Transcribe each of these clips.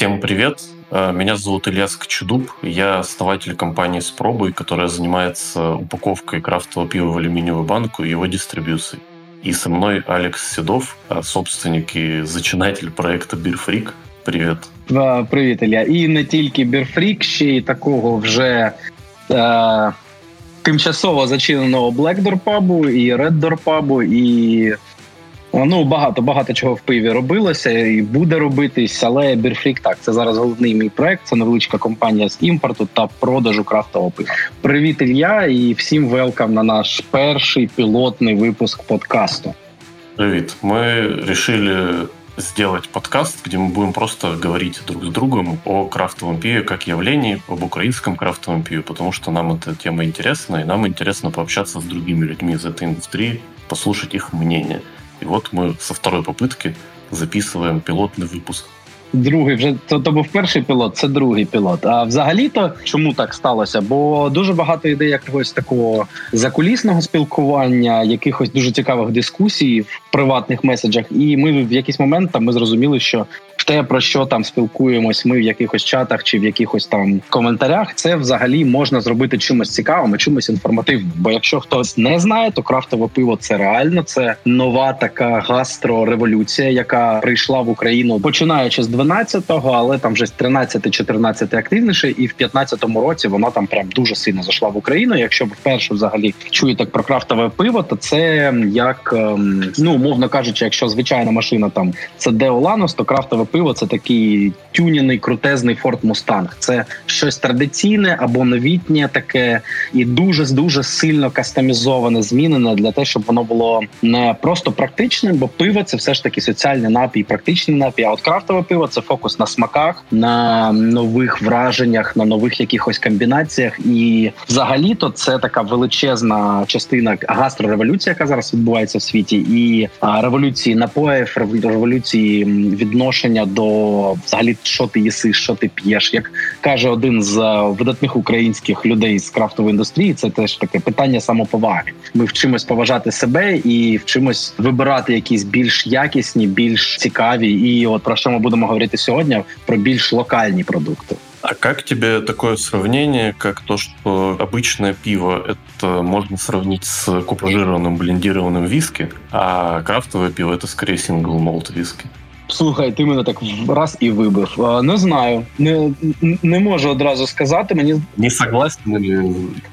Всем привет! Э, меня зовут Илья Скочедуб. Я основатель компании «Спробуй», которая занимается упаковкой крафтового пива в алюминиевую банку и его дистрибьюцией. И со мной Алекс Седов, э, собственник и зачинатель проекта «Бирфрик». Привет. Привіт, Ілля. І не тільки Бірфрік, ще й такого вже е, тимчасово зачиненого Black Door пабу, і Red Door пабу, і Ну багато багато чого в пиві робилося і буде робитись, але Бірфрік так це зараз головний мій проект. Це невеличка компанія з імпорту та продажу крафтового пива. Привіт, Ілья, і всім велкам на наш перший пілотний випуск подкасту. Привіт, ми решили сделать подкаст, где мы будем просто говорить друг с другом о крафтовом пиве как явлении, об украинском крафтовом пиве, потому что нам эта тема интересна, и нам интересно пообщаться с другими людьми из этой индустрии, послушать их мнение. И вот мы со второй попытки записываем пилотный выпуск. Другий вже то, то був перший пілот, це другий пілот. А взагалі-то чому так сталося? Бо дуже багато ідей якогось такого закулісного спілкування, якихось дуже цікавих дискусій в приватних меседжах. І ми в якийсь момент там ми зрозуміли, що те, про що там спілкуємось, ми в якихось чатах чи в якихось там коментарях, це взагалі можна зробити чимось цікавим, і чимось інформативним. Бо якщо хтось не знає, то крафтове пиво це реально це нова така гастрореволюція, яка прийшла в Україну починаючи з 12-го, але там вже з 13-14 активніше, і в 15-му році вона там прям дуже сильно зайшла в Україну. Якщо вперше взагалі чуєте про крафтове пиво, то це як ем, ну умовно кажучи, якщо звичайна машина там це Деоланос, то крафтове пиво це такий тюняний крутезний Ford Mustang. Це щось традиційне або новітнє, таке і дуже дуже сильно кастомізоване, змінене для того, щоб воно було не просто практичним, бо пиво це все ж таки соціальний напій, практичний напій. А от крафтове пиво це фокус на смаках, на нових враженнях, на нових якихось комбінаціях. І взагалі-то це така величезна частина гастрореволюції, яка зараз відбувається в світі, і революції напоїв, революції відношення до взагалі, що ти їси, що ти п'єш, як каже один з е, видатних українських людей з крафтової індустрії, це теж таке питання самоповаги. Ми вчимось поважати себе і вчимось вибирати якісь більш якісні, більш цікаві, і от про що ми будемо говорити сьогодні: про більш локальні продукти. А как тебе такое сравнение, как то, что обычное пиво это можно сравнить с купажированным блендированным виски, а крафтовое пиво это скорее сингл молт виски? Слухай, ти мене так раз і вибив. Не знаю, не не можу одразу сказати. Мені не согласен.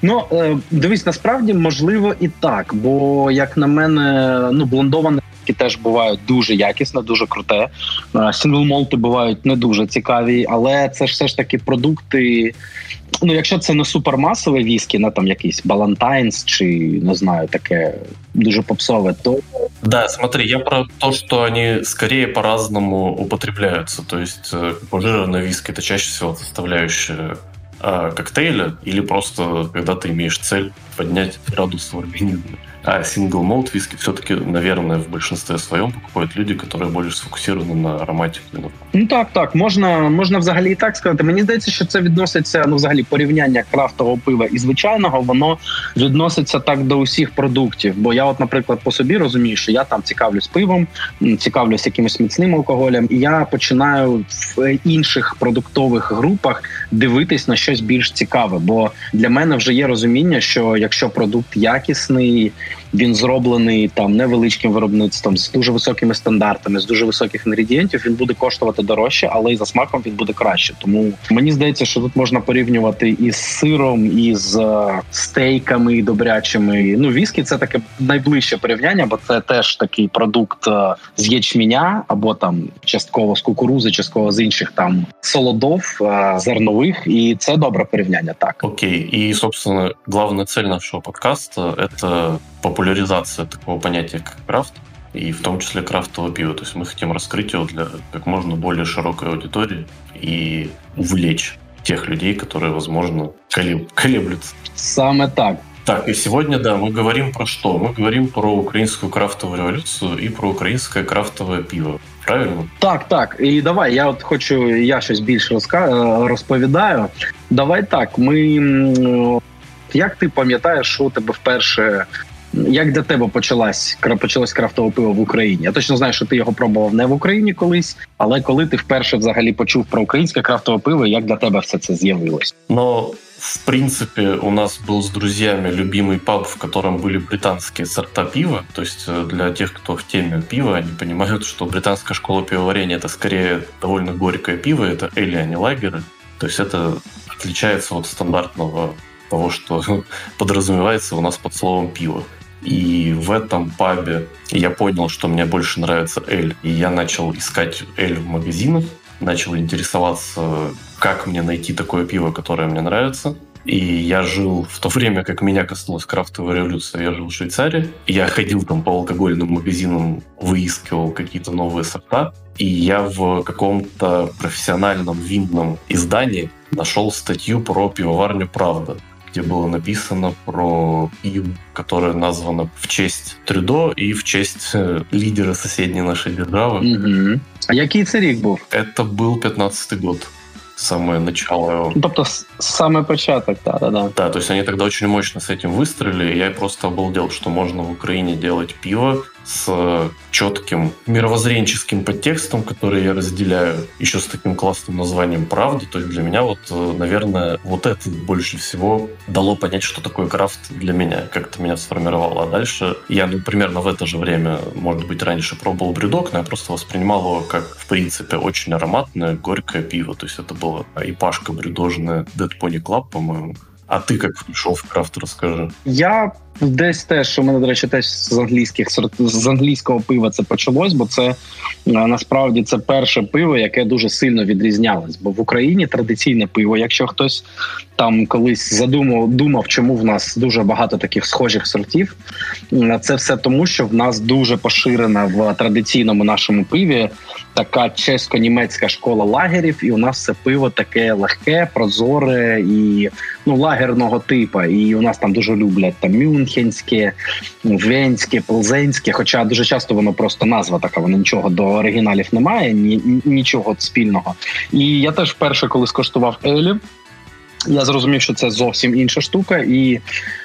Ну е, дивись, насправді можливо і так, бо як на мене, ну блондоване теж бувають дуже якісне, дуже круте. Сінгл молти бувають не дуже цікаві, але це ж все ж таки продукти. Ну, якщо це не супермасове віскі, на там якийсь Балантайнс чи не знаю, таке дуже попсове, то Да, смотри, я про то, что они скорее по-разному употребляются. То есть пожированные виски это чаще всего составляющая э, коктейля или просто когда ты имеешь цель поднять градус в организме. А single malt виски все-таки, наверное, в большинстве своем покупают люди, которые більш сфокусовані на ароматі вина. Ну так, так, можна можна взагалі і так сказати. Мені здається, що це відноситься ну, взагалі порівняння крафтового пива і звичайного, воно відноситься так до усіх продуктів. Бо я, от, наприклад, по собі розумію, що я там цікавлюсь пивом, цікавлюсь якимось міцним алкоголем, і я починаю в інших продуктових групах дивитись на щось більш цікаве. Бо для мене вже є розуміння, що якщо продукт якісний він зроблений там невеличким виробництвом з дуже високими стандартами, з дуже високих інгредієнтів. Він буде коштувати дорожче, але і за смаком він буде краще. Тому мені здається, що тут можна порівнювати із сиром, і з е, стейками і добрячими. Ну віскі це таке найближче порівняння, бо це теж такий продукт е, з ячменя або там частково з кукурузи, частково з інших там солодов е, зернових, і це добре порівняння. Так окей, і собственно, главная цель нашого подкасту – это популяризация такого понятия, как крафт, и в том числе крафтового пива. То есть мы хотим раскрыть его для как можно более широкой аудитории и увлечь тех людей, которые, возможно, колеб... колеблются. Саме так. Так, и сегодня, да, мы говорим про что? Мы говорим про украинскую крафтовую революцию и про українське крафтове пиво. Правильно? Так, так. І давай, я от хочу, я щось більше розповідаю. Давай так. Ми як ти пам'ятаєш, що у тебе вперше як для тебе почалась почалось крафтове пиво в Україні? Я точно знаю, що ти його пробував не в Україні колись, але коли ти вперше взагалі почув про українське крафтове пиво, як для тебе все це з'явилось? Ну, в принципе, у нас был с друзьями любимый паб, в котором были британские сорта пива. То есть э, для тех, кто в теме пива, они понимают, что британская школа пивоварения это скорее довольно горькое пиво, это эли, а не лагеры. То есть это отличается от стандартного того, что подразумевается у нас под словом пиво. И в этом пабе я понял, что мне больше нравится эль. И я начал искать эль в магазинах, начал интересоваться, как мне найти такое пиво, которое мне нравится. И я жил в то время, как меня коснулась крафтовая революция, я жил в Швейцарии. Я ходил там по алкогольным магазинам, выискивал какие-то новые сорта. И я в каком-то профессиональном винном издании нашел статью про пивоварню «Правда», где было написано про пиво, которое названо в честь Трюдо и в честь э, лидера соседней нашей державы. Угу. А який це рік був? Это был 15 год. Самое начало. Ну, тобто самый початок, да, да, да. Да, то есть они тогда очень мощно с этим выстрелили, я просто обалдел, что можно в Украине делать пиво с четким мировоззренческим подтекстом, который я разделяю, еще с таким классным названием «Правда». То есть для меня вот, э, наверное, вот это больше всего дало понять, что такое крафт для меня, как-то меня сформировало. А дальше я, ну, примерно в это же время, может быть, раньше пробовал бредок, но я просто воспринимал его как, в принципе, очень ароматное, горькое пиво. То есть это было и пашка бредожная Dead Pony Club, по-моему. А ти як прийшов в крафт, розкажи? Я десь теж у мене, до речі, теж з англійських з англійського пива це почалось, бо це насправді це перше пиво, яке дуже сильно відрізнялось. Бо в Україні традиційне пиво. Якщо хтось там колись задумав, думав, чому в нас дуже багато таких схожих сортів, це все тому, що в нас дуже поширена в традиційному нашому пиві така чесько-німецька школа лагерів, і у нас це пиво таке легке, прозоре і ну лагерного типу. І у нас там дуже люблять там мюнхенське, венське, плзенське. Хоча дуже часто воно просто назва така, воно нічого до оригіналів немає, ні, нічого спільного. І я теж вперше, коли скоштував Елі, я зрозумів, що це зовсім інша штука, і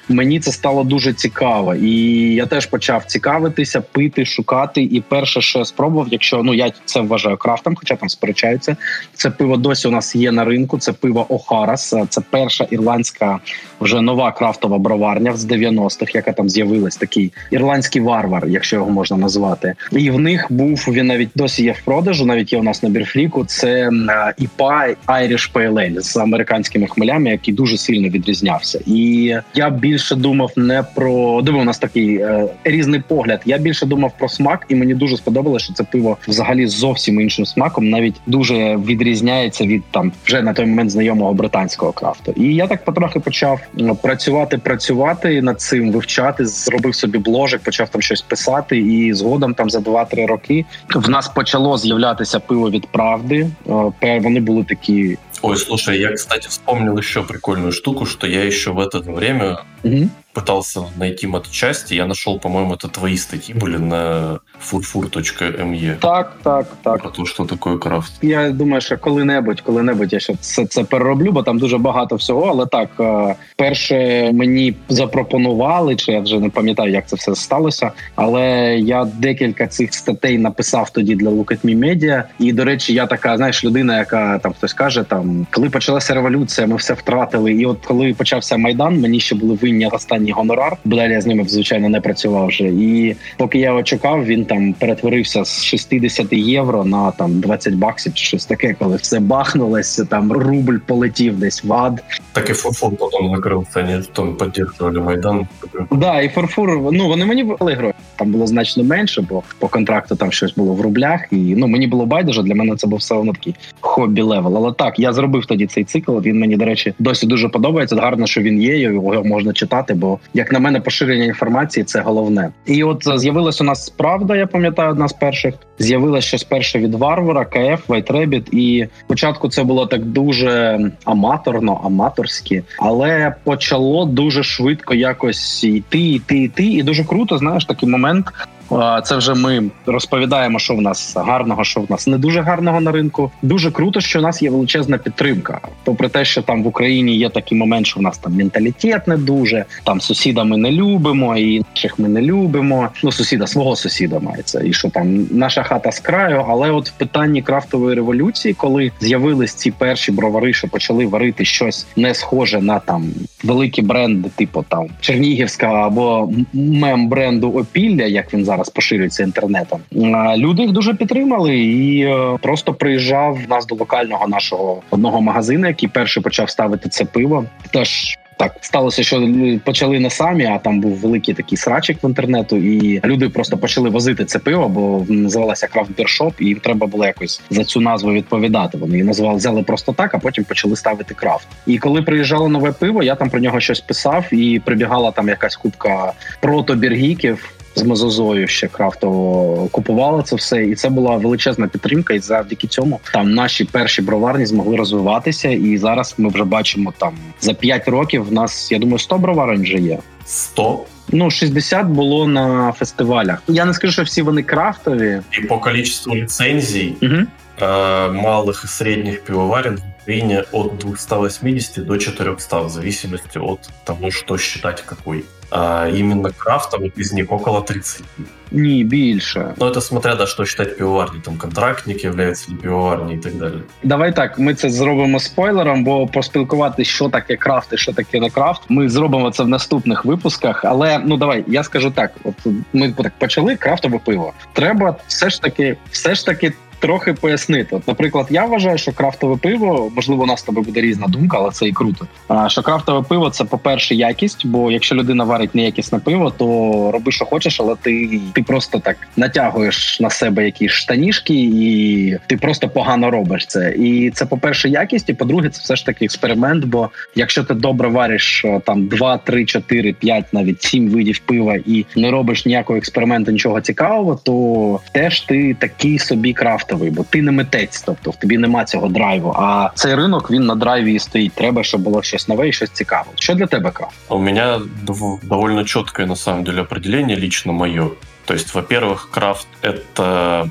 мені це стало дуже цікаво. І я теж почав цікавитися, пити, шукати. І перше, що я спробував, якщо ну я це вважаю крафтом, хоча там сперечаються. Це пиво досі у нас є на ринку. Це пиво Охарас. Це перша ірландська вже нова крафтова броварня з 90-х, яка там з'явилась. Такий ірландський варвар, якщо його можна назвати. І в них був він навіть досі є в продажу. Навіть є у нас на бірфліку. Це ІПА Irish Pale Ale з американськими хмелями, який дуже сильно відрізнявся. І я більше думав не про диви, у нас такий е, різний погляд. Я більше думав про смак, і мені дуже сподобалося, що це пиво взагалі зовсім іншим смаком, навіть дуже відрізняється від там вже на той момент знайомого британського крафту. І я так потрохи почав працювати, працювати над цим, вивчати, зробив собі бложик, почав там щось писати, і згодом там за 2-3 роки в нас почало з'являтися пиво від правди. Е, вони були такі Ой, слушай, я, кстати, вспомнил еще прикольную штуку, что я еще в это время угу пытался найти матчасти. Я нашел, по-моему, это твои статьи были на furfur.me. Так, так, так. Про то, що таке крафт. Я думаю, що коли-небудь, коли-небудь я ще це, це перероблю, бо там дуже багато всього. Але так, е, перше мені запропонували, чи я вже не пам'ятаю, як це все сталося. Але я декілька цих статей написав тоді для Look at Me Media. І, до речі, я така, знаєш, людина, яка там хтось каже, там коли почалася революція, ми все втратили. І от коли почався майдан, мені ще були винні останній гонорар. Бо далі я з ними звичайно не працював вже. І поки я його чекав, він там перетворився з 60 євро на там 20 баксів чи щось таке, коли все бахнулося, там рубль полетів десь в ад. Так і фурфур потім накрився, вони там підтримували Майдан. Да, і фурфур, ну вони мені були гроші. Там було значно менше, бо по контракту там щось було в рублях. І ну мені було байдуже. Для мене це був все одно такий hobby level. Але так, я зробив тоді цей цикл. Він мені, до речі, досі дуже подобається. Гарно, що він є, його можна читати, бо як на мене, поширення інформації це головне. І от з'явилась у нас правда, я пам'ятаю, одна з перших. З'явилася щось перше від Варвара, КФ, White Rabbit. І спочатку це було так дуже аматорно, аматорськи, але почало дуже швидко якось йти, йти, йти. І дуже круто, знаєш, такий момент. Це вже ми розповідаємо, що в нас гарного, що в нас не дуже гарного на ринку. Дуже круто, що в нас є величезна підтримка. Попри те, що там в Україні є такий момент, що в нас там менталітет не дуже, там сусіда ми не любимо, і наших ми не любимо. Ну, сусіда свого сусіда мається, і що там наша хата з краю. Але от в питанні крафтової революції, коли з'явились ці перші бровари, що почали варити щось не схоже на там великі бренди, типу там Чернігівська або мем бренду Опілля, як він зараз поширюється інтернетом. Люди їх дуже підтримали і е, просто приїжджав нас до локального нашого одного магазину, який перший почав ставити це пиво. Теж так сталося, що почали не самі, а там був великий такий срачик в інтернету, і люди просто почали возити це пиво, бо називалася Beer і їм треба було якось за цю назву відповідати. Вони її назвали взяли просто так, а потім почали ставити крафт. І коли приїжджало нове пиво, я там про нього щось писав, і прибігала там якась кубка протобіргіків з мозозою ще крафтово купували це все, і це була величезна підтримка. І завдяки цьому там наші перші броварні змогли розвиватися. І зараз ми вже бачимо там за 5 років. В нас я думаю, 100 броварень вже є. 100? Ну, 60 було на фестивалях. Я не скажу, що всі вони крафтові. І по количеству ліцензій угу. э, малых и средних пивоварен в Украине от 280 до 400, в зависимости от того, что считать какой. А именно крафтовых из них около 30. Не, більше. Ну, это смотря да, що считать пивоварні. Там контрактник являється ли пивоварні і так далі. Давай так, ми це зробимо спойлером, бо поспілкуватися, що таке крафт і що таке не крафт. Ми зробимо це в наступних випусках. Але ну давай, я скажу так: от ми так почали крафтове пиво. Треба все ж таки, все ж таки трохи пояснити. От, Наприклад, я вважаю, що крафтове пиво, можливо, у нас з тобою буде різна думка, але це і круто. А що крафтове пиво це, по-перше, якість, бо якщо людина варить неякісне пиво, то роби, що хочеш, але ти ти просто так натягуєш на себе якісь штанішки, і ти просто погано робиш це. І це, по-перше, якість, і по-друге, це все ж таки експеримент. Бо якщо ти добре вариш там 2, 3, 4, 5, навіть 7 видів пива і не робиш ніякого експерименту, нічого цікавого, то теж ти такий собі крафт стартовий, бо ти не митець, тобто в тобі нема цього драйву. А цей ринок він на драйві і стоїть. Треба, щоб було щось нове і щось цікаве. Що для тебе крафт? У меня довольно четкое на самом деле определение лично мое. То есть, во-первых, крафт это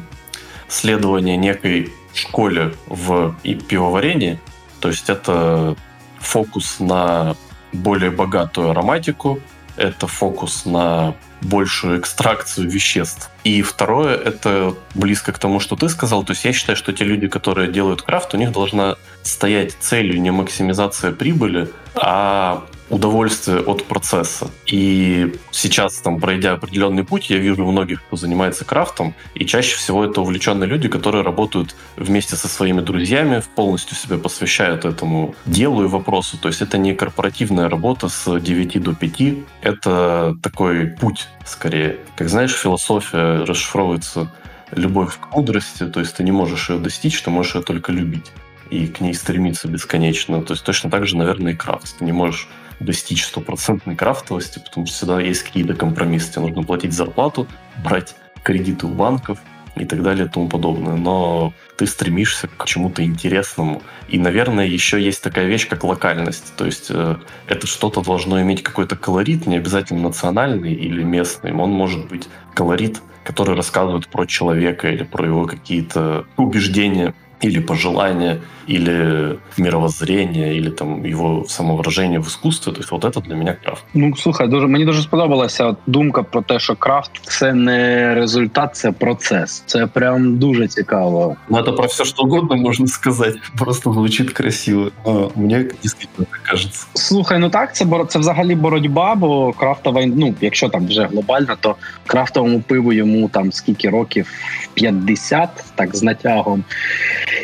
следование некой школе в пивоварении. То есть это фокус на более богатую ароматику, это фокус на большую экстракцию веществ. И второе, это близко к тому, что ты сказал. То есть я считаю, что те люди, которые делают крафт, у них должна стоять целью не максимизация прибыли, а удовольствие от процесса. И сейчас, там, пройдя определенный путь, я вижу многих, кто занимается крафтом, и чаще всего это увлеченные люди, которые работают вместе со своими друзьями, полностью себя посвящают этому делу и вопросу. То есть это не корпоративная работа с 9 до 5, это такой путь скорее. Как знаешь, философия расшифровывается любовь к мудрости, то есть ты не можешь ее достичь, ты можешь ее только любить и к ней стремиться бесконечно. То есть точно так же, наверное, и крафт. Ты не можешь достичь стопроцентной крафтовости, потому что всегда есть какие-то компромиссы. Тебе нужно платить зарплату, брать кредиты у банков и так далее и тому подобное. Но ты стремишься к чему-то интересному. И, наверное, еще есть такая вещь, как локальность. То есть э, это что-то должно иметь какой-то колорит, не обязательно национальный или местный. Он может быть колорит, который рассказывает про человека или про его какие-то убеждения или пожелания, или мировоззрение, или там его самовыражение в искусстве. То есть вот это для меня крафт. Ну слухай, дуже мені дуже сподобалася думка про те, що крафт це не результат, це процес. Це прям дуже цікаво. Ну это про все что угодно можна сказати. Просто звучить красиво. Но мені дійсно так кажеться. Слухай, ну так, це це взагалі боротьба, бо крафтова, ну якщо там вже глобально, то крафтовому пиву йому там скільки років 50, так з натягом.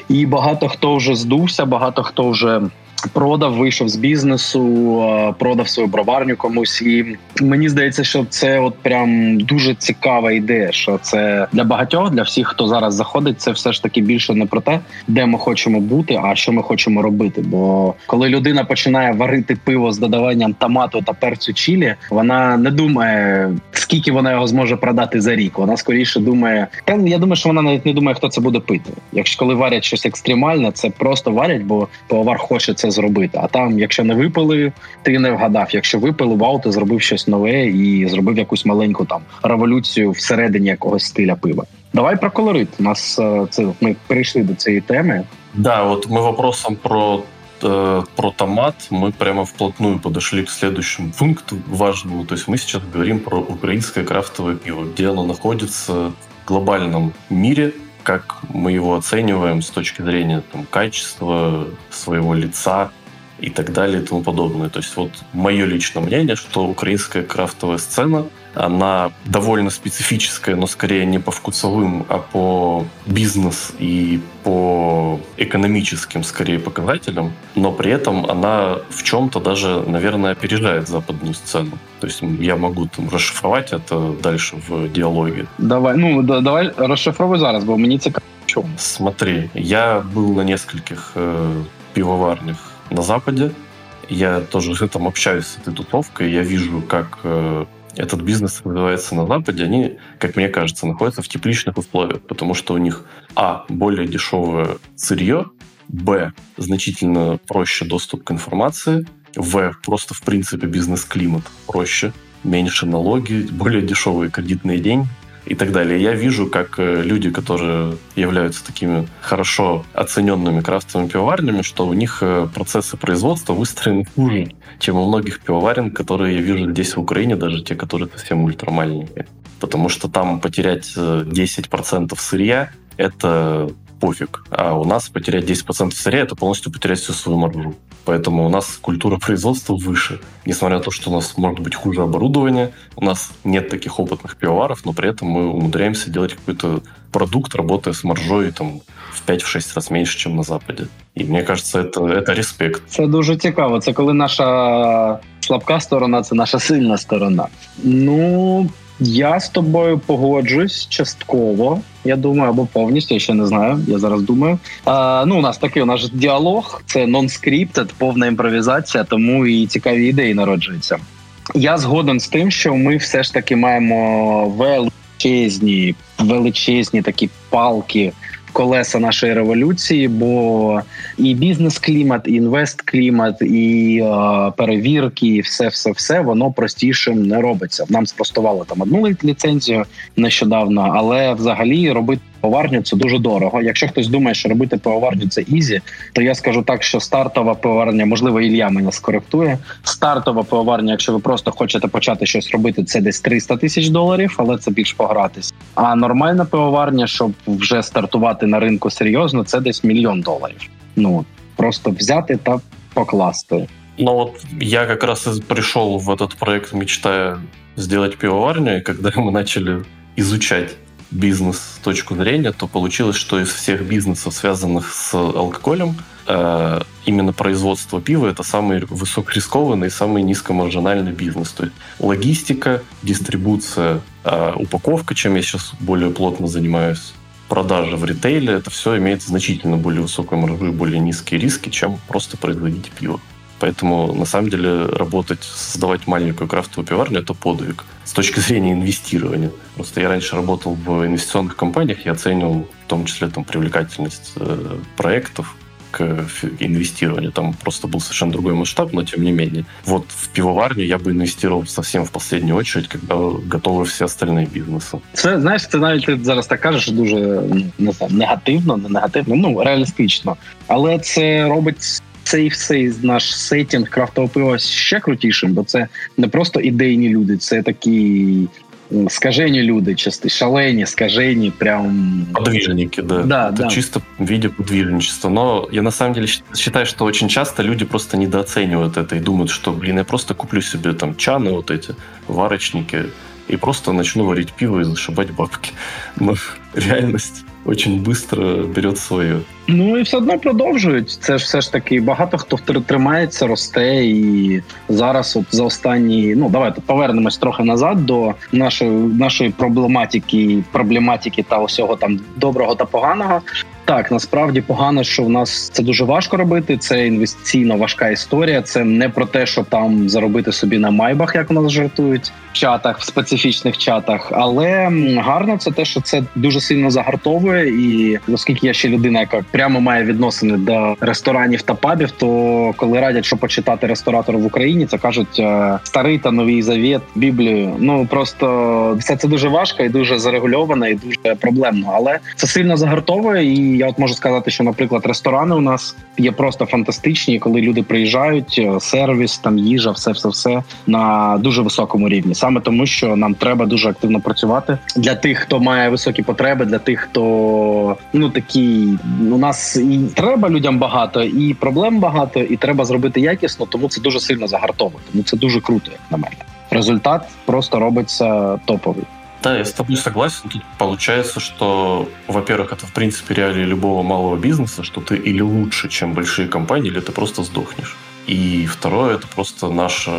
І багато хто вже здувся, багато хто вже продав, вийшов з бізнесу, продав свою броварню комусь. І мені здається, що це от прям дуже цікава ідея. Що це для багатьох, для всіх, хто зараз заходить, це все ж таки більше не про те, де ми хочемо бути, а що ми хочемо робити. Бо коли людина починає варити пиво з додаванням томату та перцю чілі, вона не думає, скільки вона його зможе продати за рік. Вона скоріше думає, та я думаю, що вона навіть не думає, хто це буде пити. Якщо коли варять щось екстремальне, це просто варять, бо повар хоче це це зробити. А там, якщо не випили, ти не вгадав. Якщо випили, вау, ти зробив щось нове і зробив якусь маленьку там революцію всередині якогось стиля пива. Давай про колорит. У нас е, це ми перейшли до цієї теми. Да, вот мы вопросом про э, про томат мы прямо вплотную подошли к следующему пункту важному. То есть мы сейчас говорим про украинское крафтовое пиво, где оно находится в глобальном мире, как мы его оцениваем с точки зрения там, качества своего лица и так далее и тому подобное. То есть вот мое личное мнение, что украинская крафтовая сцена – она довольно специфическая, но скорее не по вкусовым, а по бизнес и по экономическим, скорее, показателям. Но при этом она в чем-то даже, наверное, опережает западную сцену. То есть я могу там расшифровать это дальше в диалоге. Давай, ну да, давай розшифровуй зараз, бо мені цікаво. Чому? Смотри, я был на нескольких э, пивоварнях на Западе. Я тоже там общаюсь с этой тусовкой. Я вижу, как э, этот бизнес развивается на Западе, они, как мне кажется, находятся в тепличных условиях, потому что у них, а, более дешевое сырье, б, значительно проще доступ к информации, в, просто, в принципе, бизнес-климат проще, меньше налоги, более дешевые кредитные деньги, и так далее. Я вижу, как э, люди, которые являются такими хорошо оцененными крафтовыми пивоварнями, что у них э, процессы производства выстроены хуже, чем у многих пивоварен, которые я вижу здесь в Украине, даже те, которые совсем ультрамаленькие. Потому что там потерять 10% э, сырья – это пофиг. А у нас потерять 10% сырья – это полностью потерять всю свою маржу. Поэтому у нас культура производства выше. Несмотря на то, что у нас может быть хуже оборудование, у нас нет таких опытных пивоваров, но при этом мы умудряемся делать какой-то продукт, работая с маржой там, в 5-6 раз меньше, чем на Западе. И мне кажется, это, это респект. Це дуже цікаво. Це коли наша слабка сторона, це наша сильна сторона. Ну, я з тобою погоджусь частково. Я думаю, або повністю, я ще не знаю. Я зараз думаю. А, Ну, у нас такий у нас діалог, це нон-скріптед, повна імпровізація, тому і цікаві ідеї народжуються. Я згоден з тим, що ми все ж таки маємо величезні, величезні такі палки колеса нашої революції, бо і бізнес-клімат, і інвест-клімат, і е, перевірки, і все, все, все воно простішим не робиться. Нам спростували там одну ліцензію нещодавно, але взагалі робити пивоварню це дуже дорого. Якщо хтось думає, що робити пивоварню це easy, то я скажу так, що стартова пивоварня, можливо, Ілля мене скоректує. Стартова пивоварня, якщо ви просто хочете почати щось робити, це десь 300 тисяч доларів, але це більш погратись. А нормальна пивоварня, щоб вже стартувати на ринку серйозно, це десь мільйон доларів. Ну просто взяти та покласти. Ну вот я как раз пришел в этот проект, мечтая сделать пивоварню, и когда мы начали изучать бизнес точку зрения, то получилось, что из всех бизнесов, связанных с алкоголем, э, именно производство пива это самый высокорискованный и самый низкомаржинальный бизнес. То есть логистика, дистрибуция, э, упаковка, чем я сейчас более плотно занимаюсь, продажа в ритейле, это все имеет значительно более высокую маржу и более низкие риски, чем просто производить пиво. Поэтому, на самом деле, работать, создавать маленькую крафтовую пиварню – это подвиг с точки зрения инвестирования. Просто я раньше работал в инвестиционных компаниях, я оценивал в том числе там, привлекательность э, проектов к инвестированию. Там просто был совершенно другой масштаб, но тем не менее. Вот в пивоварню я бы инвестировал совсем в последнюю очередь, когда готовы все остальные бізнеси. Це знаєш, це навіть ти зараз так кажеш дуже не знаю, негативно, не негативно, ну реалістично. Але це робить цей цей наш сетінг крафтового пива ще крутішим, бо це не просто ідейні люди, це такі. Скажені люди, часто шалені, скажені, прям... Подвижники, да. да Это да. чисто в виде подвижничества. Но я на самом деле считаю, что очень часто люди просто недооценивают это и думают, что, блин, я просто куплю себе там чаны вот эти, варочники, и просто начну варить пиво и зашибать бабки. Но реальность очень быстро берет своє. Ну і все одно продовжують. Це ж все ж таки багато хто тримається, росте, і зараз, от за останні, ну давайте повернемось трохи назад до нашої нашої проблематики, проблематики та усього там доброго та поганого. Так, насправді погано, що в нас це дуже важко робити. Це інвестиційно важка історія. Це не про те, що там заробити собі на майбах, як у нас жартують в чатах, в специфічних чатах. Але гарно це те, що це дуже сильно загартовує, і оскільки я ще людина, яка прямо має відносини до ресторанів та пабів. То коли радять, що почитати ресторатор в Україні, це кажуть е, старий та новий завіт, Біблію. Ну просто все це дуже важко і дуже зарегульовано, і дуже проблемно. Але це сильно загартовує. І я от можу сказати, що, наприклад, ресторани у нас є просто фантастичні, коли люди приїжджають, е, сервіс, там їжа, все, все, все на дуже високому рівні. Саме тому, що нам треба дуже активно працювати для тих, хто має високі потреби, для тих, хто ну такі у нас і треба людям багато, і проблем багато, і треба зробити якісно. Тому це дуже сильно загартовує. Тому це дуже круто, як на мене. Результат просто робиться топовий. Да, я с тобой согласен. Тут получается, что, во-первых, это в принципе реалии любого малого бизнеса, что ты или лучше, чем большие компании, или ты просто сдохнешь. И второе, это просто наша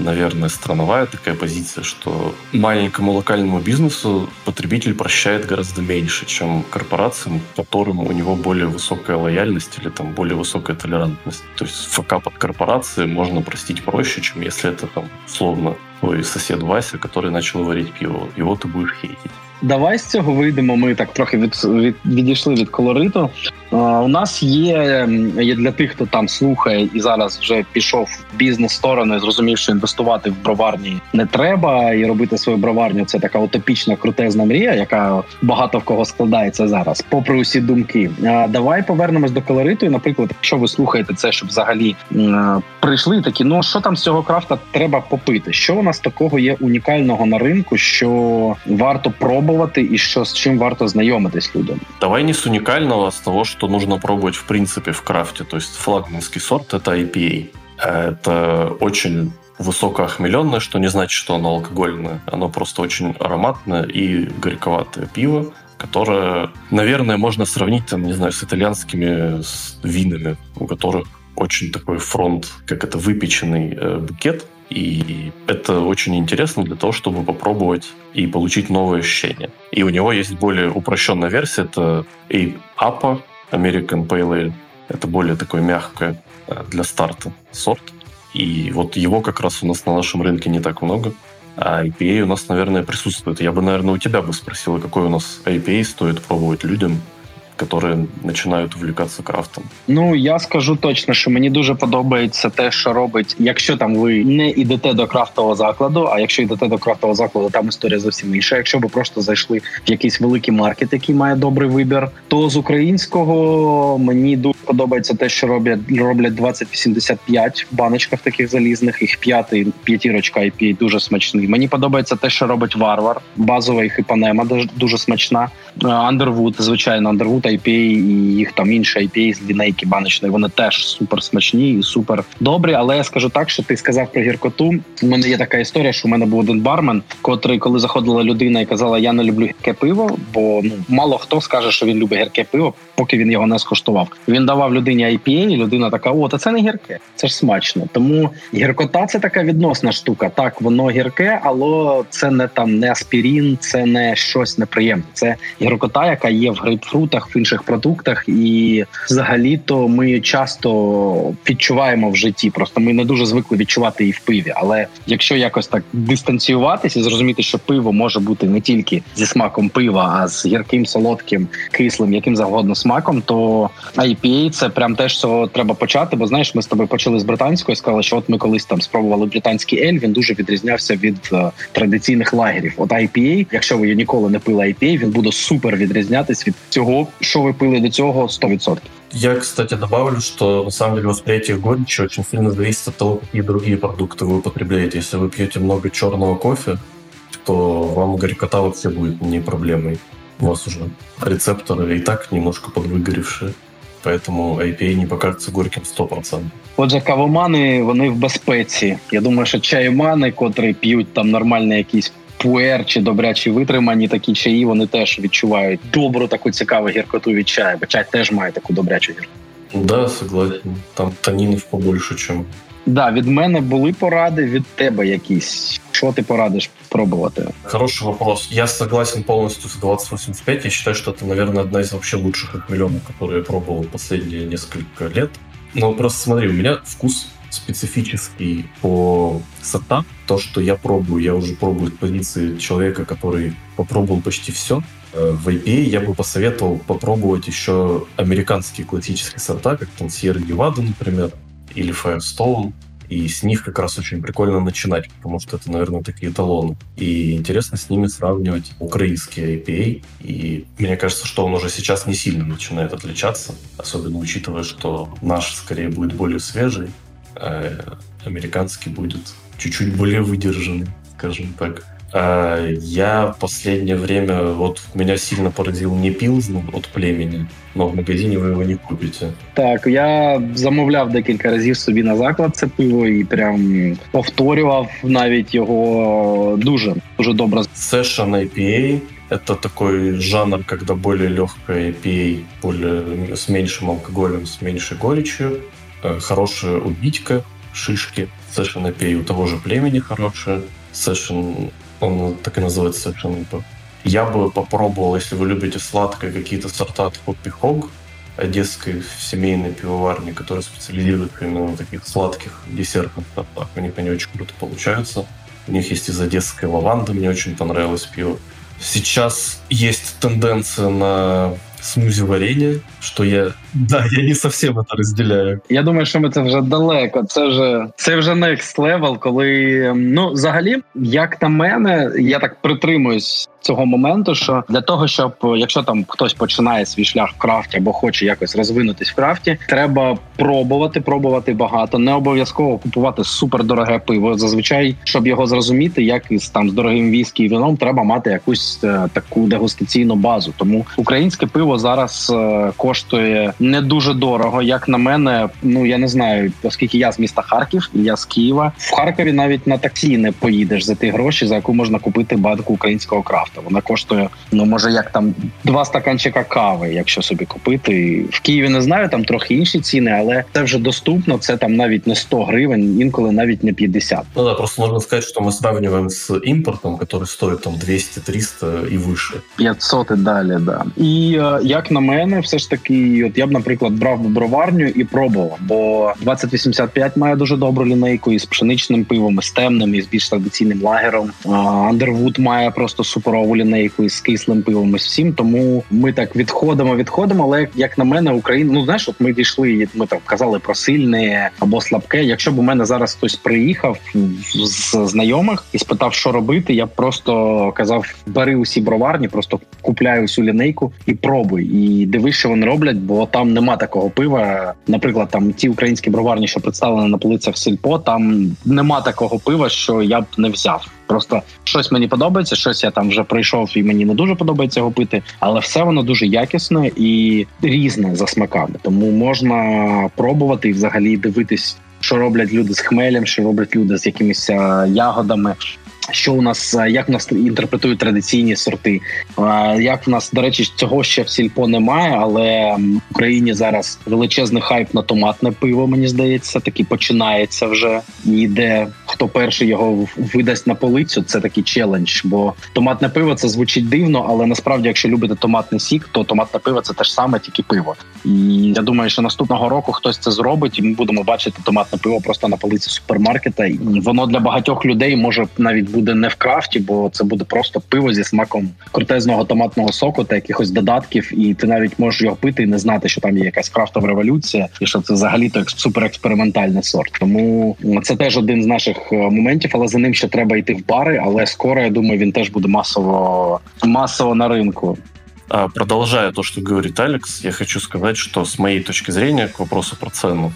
наверное, страновая такая позиция, что маленькому локальному бизнесу потребитель прощает гораздо меньше, чем корпорациям, которым у него более высокая лояльность или там более высокая толерантность. То есть факап от корпорации можно простить проще, чем если это там условно твой сосед Вася, который начал варить пиво. Его ты будешь хейтить. Давай з цього вийдемо. Ми так трохи від, від відійшли від колориту. У нас є є для тих, хто там слухає і зараз вже пішов в бізнес сторону, і зрозумів, що інвестувати в броварні не треба, і робити свою броварню це така утопічна крутезна мрія, яка багато в кого складається зараз, попри усі думки. Давай повернемось до колориту. І, Наприклад, якщо ви слухаєте це, щоб взагалі прийшли такі, ну що там з цього крафта треба попити? Що у нас такого є унікального на ринку, що варто пробувати, і що з чим варто знайомитись людям? Давай не з унікального, з того, що нужно пробовать в принципе в крафте. То есть флагманский сорт — это IPA. Это очень высокоохмеленное, что не значит, что оно алкогольное. Оно просто очень ароматное и горьковатое пиво, которое, наверное, можно сравнить, там, не знаю, с итальянскими с винами, у которых очень такой фронт, как это выпеченный э, букет. И это очень интересно для того, чтобы попробовать и получить новые ощущения. И у него есть более упрощенная версия, это APA, American Pale Ale. Это более такой мягкое э, для старта сорт. И вот его как раз у нас на нашем рынке не так много. А IPA у нас, наверное, присутствует. Я бы, наверное, у тебя бы спросил, какой у нас IPA стоит пробовать людям, які починають увлікатися крафтом. Ну я скажу точно, що мені дуже подобається те, що робить, якщо там ви не йдете до крафтового закладу. А якщо йдете до крафтового закладу, там історія зовсім інша. Якщо ви просто зайшли в якийсь великий маркет, який має добрий вибір, то з українського мені дуже подобається те, що роблять роблять 2085 в баночках таких залізних. Їх п'ятий п'ятірочка IPA дуже смачний. Мені подобається те, що робить варвар, базова їх іпанема дуже смачна. Андервуд, звичайно, Андервуд IPA і їх там інші IPA з лінейки баночної. Вони теж супер смачні і супер добрі. Але я скажу так, що ти сказав про гіркоту. У мене є така історія, що у мене був один бармен, котрий, коли заходила людина і казала, я не люблю гірке пиво, бо ну мало хто скаже, що він любить гірке пиво, поки він його не скуштував. Він давав людині IPA, і людина така: о, та це не гірке, це ж смачно. Тому гіркота це така відносна штука. Так, воно гірке, але це не там не аспірін, це не щось неприємне. Це гіркота, яка є в грейпфрутах, в інших продуктах, і взагалі то ми часто відчуваємо в житті. Просто ми не дуже звикли відчувати її в пиві. Але якщо якось так дистанціюватися, зрозуміти, що пиво може бути не тільки зі смаком пива, а з гірким, солодким, кислим, яким завгодно смаком, то IPA – це прям те, що треба почати. Бо знаєш, ми з тобою почали з британської, сказали, що от ми колись там спробували британський ель. Він дуже відрізнявся від е, традиційних лагерів. От IPA, якщо ви ніколи не пили IPA, він буде супер відрізнятись від цього, що ви пили до цього 100%. Я, кстати, добавлю, что на самом деле восприятие горечи очень сильно зависит от того, какие другие продукты вы употребляете. Если вы пьете много черного кофе, то вам горькота вообще будет не проблемой. У вас уже рецепторы и так немножко подвыгоревшие. Поэтому IPA не покажется горьким 100%. Отже, кавомани вони в безпеці. Я думаю, що чаймани, котрі п'ють там нормальний якийсь пуер чи добрячі витримані такі чаї, вони теж відчувають добру таку цікаву гіркоту від чаю, бо чай теж має таку добрячу гіркоту. Да, согласен. Там танінів побольше, чим. Да, від мене були поради, від тебе якісь. Что ты порадишь пробовать? Хороший вопрос. Я согласен полностью с 2085. Я считаю, что это, наверное, одна из вообще лучших аквилемов, которые я пробовал последние несколько лет. Но просто смотри, у меня вкус специфический по сортам. То, что я пробую, я уже пробую с позиции человека, который попробовал почти все. Э, в IPA я бы посоветовал попробовать еще американские классические сорта, как Sierra Nevada, например, или Firestone. И с них как раз очень прикольно начинать, потому что это, наверное, такие эталоны. И интересно с ними сравнивать украинские IPA. И мне кажется, что он уже сейчас не сильно начинает отличаться, особенно учитывая, что наш скорее будет более свежий, а американский будет чуть-чуть более выдержанный, скажем так. А, я в последнее время, вот меня сильно поразил не пилзнер от племени, но в магазині ви його не купите. Так, я замовляв декілька разів собі на заклад це пиво і прям повторював навіть його дуже дуже добре. Session IPA это такой жанр, когда более легкая IPA, более, с меньшим алкоголем, с меньшей горечью, э, хорошая убитька, шишки. Session IPA у того же племени хорошая. Session он так и называется совершенно Я бы попробовал, если вы любите сладкое, какие-то сорта от Hoppy Hog, одесской семейной пивоварни, которая специализируется именно на таких сладких десертных сортах. У них они очень круто получаются. У них есть из одесской лаванды, мне очень понравилось пиво. Сейчас есть тенденция на смузі варення, що я да, я не совсем це розділяю. Я думаю, що ми це вже далеко. Це вже це вже next level, коли ну взагалі, як на мене, я так притримуюсь цього моменту, що для того, щоб якщо там хтось починає свій шлях в крафті або хоче якось розвинутись в крафті, треба пробувати, пробувати багато. Не обов'язково купувати супердороге пиво. Зазвичай, щоб його зрозуміти, як із там з дорогим віскі і вином, треба мати якусь е, таку дегустаційну базу. Тому українське пиво зараз е, коштує не дуже дорого. Як на мене, ну я не знаю, оскільки я з міста Харків, я з Києва в Харкові навіть на таксі не поїдеш за ті гроші, за яку можна купити банку українського крафту. Вона коштує ну може як там два стаканчика кави, якщо собі купити в Києві. Не знаю, там трохи інші ціни, але це вже доступно. Це там навіть не 100 гривень, інколи навіть не 50. Ну да, просто можна сказати, що ми сравнюємо з імпортом, який стоїть там 200-300 і вище. 500 і далі, да. І е, як на мене, все ж таки, от я б, наприклад, брав би броварню і пробував, бо 2085 має дуже добру лінейку із пшеничним пивом, із темним, і з більш традиційним лагером. Андервуд має просто суперову лінейку із кислим пивом, із всім. Тому ми так відходимо, відходимо. Але як на мене, Україна, ну знаєш, от ми дійшли, ми там казали про сильне або слабке. Якщо б у мене зараз хтось приїхав з знайомих і спитав, що робити, я б просто казав: бери усі броварні, просто купляй усю лінейку і пробуй. І дивись, що вони роблять, бо там нема такого пива. Наприклад, там ті українські броварні, що представлені на полицях сільпо, там нема такого пива, що я б не взяв. Просто щось мені подобається, щось я там вже пройшов, і мені не дуже подобається його пити, але все воно дуже якісне і різне за смаками. Тому можна пробувати і взагалі дивитись, що роблять люди з хмелем, що роблять люди з якимись ягодами. Що у нас е, як у нас інтерпретують традиційні сорти? Е, як в нас до речі, цього ще в сільпо немає, але в Україні зараз величезний хайп на томатне пиво. Мені здається, таки починається вже і йде. Хто перший його видасть на полицю? Це такий челендж. Бо томатне пиво це звучить дивно, але насправді, якщо любите томатний сік, то томатне пиво це те ж саме, тільки пиво. І я думаю, що наступного року хтось це зробить, і ми будемо бачити томатне пиво просто на полиці супермаркета. І воно для багатьох людей може навіть буде не в крафті, бо це буде просто пиво зі смаком крутезного томатного соку та якихось додатків, і ти навіть можеш його пити і не знати, що там є якась крафтова революція, і що це взагалі то суперекспериментальний сорт. Тому це теж один з наших е, моментів, але за ним ще треба йти в бари. Але скоро я думаю, він теж буде масово масово на ринку. Продолжая то, что говорит Алекс, я хочу сказать, что с моей точки зрения к вопросу про цену,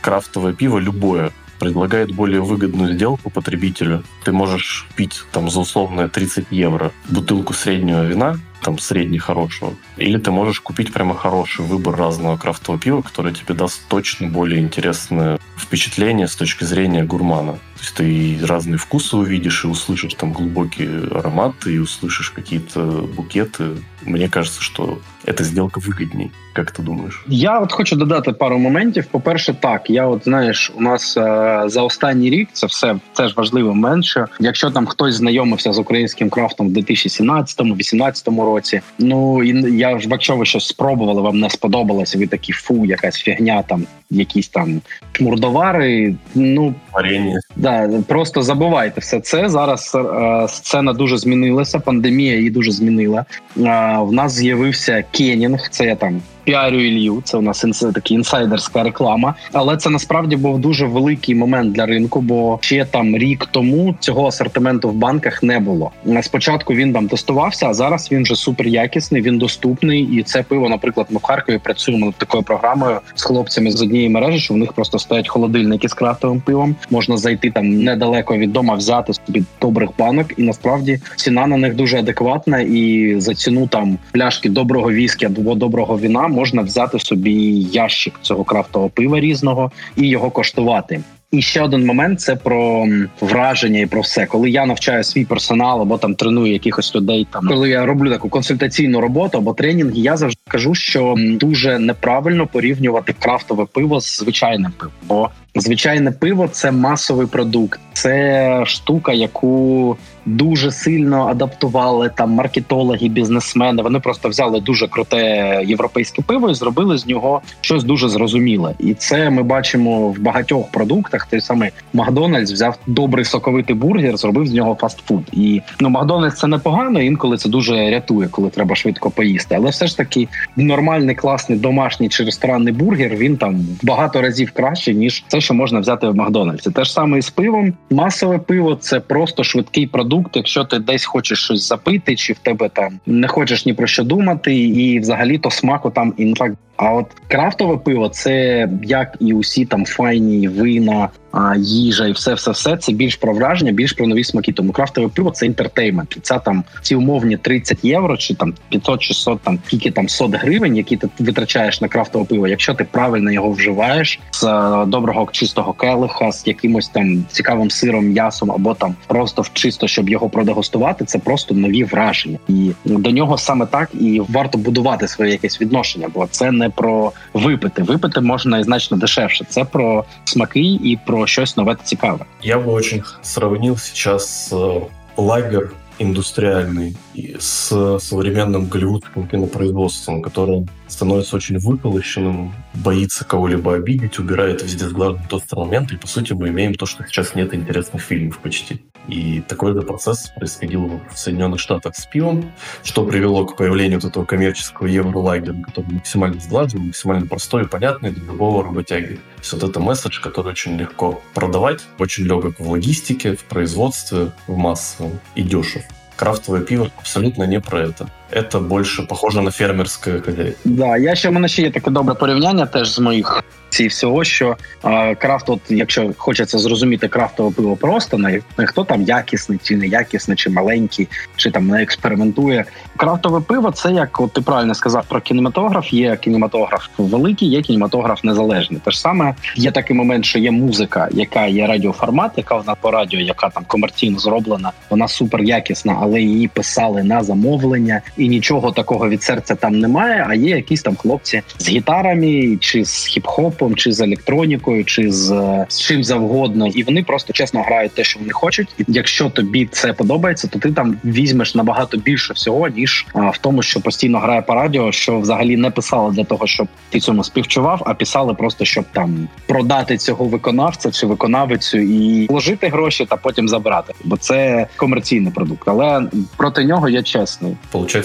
крафтовое пиво любое предлагает более выгодную сделку потребителю. Ты можешь пить там за условное 30 евро бутылку среднего вина, там средне хорошего. Или ты можешь купить прямо хороший выбор разного крафтового пива, которое тебе даст точно более интересное впечатление с точки зрения гурмана. То есть ты разные вкусы увидишь и услышишь там глубокие ароматы, и услышишь какие-то букеты. Мне кажется, что эта сделка вигідній. Як ти думаєш? Я от хочу додати пару моментів. По-перше, так я от знаєш, у нас е, за останній рік це все це ж важливо менше. Якщо там хтось знайомився з українським крафтом в 2017-2018 році, ну і я ж якщо ви щось спробували, вам не сподобалося. Ви такі фу, якась фігня, там якісь там шмурдовари. Ну варення. Да, просто забувайте все це. Зараз е, сцена дуже змінилася. Пандемія її дуже змінила. Е, в нас з'явився кенінг. Це я там піарю Ілью. Це у нас такі інсайдерська реклама. Але це насправді був дуже великий момент для ринку, бо ще там рік тому цього асортименту в банках не було. Спочатку він там тестувався, а зараз він вже супер якісний. Він доступний, і це пиво, наприклад, ми в Харкові працюємо над такою програмою з хлопцями з однієї мережі, що в них просто стоять холодильники з крафтовим пивом. Можна зайти там недалеко від дома, взяти собі добрих банок, і насправді ціна на них дуже адекватна. І за ціну там пляшки доброго віскі або доброго віна можна взяти собі ящик цього крафтового пива різного і його коштувати. І ще один момент це про враження і про все. Коли я навчаю свій персонал або там треную якихось людей, там коли я роблю таку консультаційну роботу або тренінги, я завжди кажу, що дуже неправильно порівнювати крафтове пиво з звичайним пивом. Бо звичайне пиво це масовий продукт, це штука, яку дуже сильно адаптували там маркетологи, бізнесмени. Вони просто взяли дуже круте європейське пиво і зробили з нього щось дуже зрозуміле. І це ми бачимо в багатьох продуктах. Той самий Макдональдс взяв добрий соковитий бургер, зробив з нього фастфуд. І ну Макдональдс це непогано. Інколи це дуже рятує, коли треба швидко поїсти. Але все ж таки нормальний, класний домашній чи ресторанний бургер він там багато разів краще ніж це, що можна взяти в Макдональдсі. Те ж саме і з пивом. Масове пиво це просто швидкий продукт, якщо ти десь хочеш щось запити, чи в тебе там не хочеш ні про що думати, і взагалі то смаку там і не так. А от крафтове пиво це як і усі там файні вина, їжа і все, все, все це більш про враження, більш про нові смаки. Тому крафтове пиво це інтертеймент. Це там ці умовні 30 євро, чи там 500-600, там тільки там 100 гривень, які ти витрачаєш на крафтове пиво. Якщо ти правильно його вживаєш з е, доброго чистого келиха, з якимось там цікавим сиром, м'ясом, або там просто в чисто, щоб його продегустувати, це просто нові враження, і до нього саме так і варто будувати своє якесь відношення, бо це не про випити. Випити можна і значно дешевше. Це про смаки і про щось нове та цікаве. Я бы очень сравнил сейчас э, лагер индустриальный с современным голливудским кинопроизводством, которое становится очень выполощенным, боится кого-либо обидеть, убирает везде сглаживает острые моменты, и, по сути, мы имеем то, что сейчас нет интересных фильмов почти. И такой же процесс происходил в Соединенных Штатах с пивом, что привело к появлению вот этого коммерческого евролагера, который максимально сглаженный, максимально простой и понятный для любого работяги. То есть вот это месседж, который очень легко продавать, очень легок в логистике, в производстве, в массовом и дешев. Крафтовое пиво абсолютно не про это. Это більше похоже на фермерське хозяйство. Да, я ще в мене ще є таке добре порівняння теж з моїх ці всього, що е, крафт, от якщо хочеться зрозуміти крафтове пиво просто не, не хто там якісний, чи не якісний, чи маленький, чи там не експериментує. Крафтове пиво це як от ти правильно сказав про кінематограф. Є кінематограф великий, є кінематограф незалежний. Те ж саме є такий момент, що є музика, яка є радіоформат, яка вона по радіо, яка там комерційно зроблена, вона супер якісна, але її писали на замовлення, і нічого такого від серця там немає. А є якісь там хлопці з гітарами чи з хіп-хопом чи з електронікою, чи з, з чим завгодно, і вони просто чесно грають те, що вони хочуть. І якщо тобі це подобається, то ти там візьмеш набагато більше всього ніж а, в тому, що постійно грає по радіо, що взагалі не писали для того, щоб ти цьому співчував, а писали просто щоб там продати цього виконавця чи виконавицю і вложити гроші та потім забрати, бо це комерційний продукт. Але проти нього я чесний.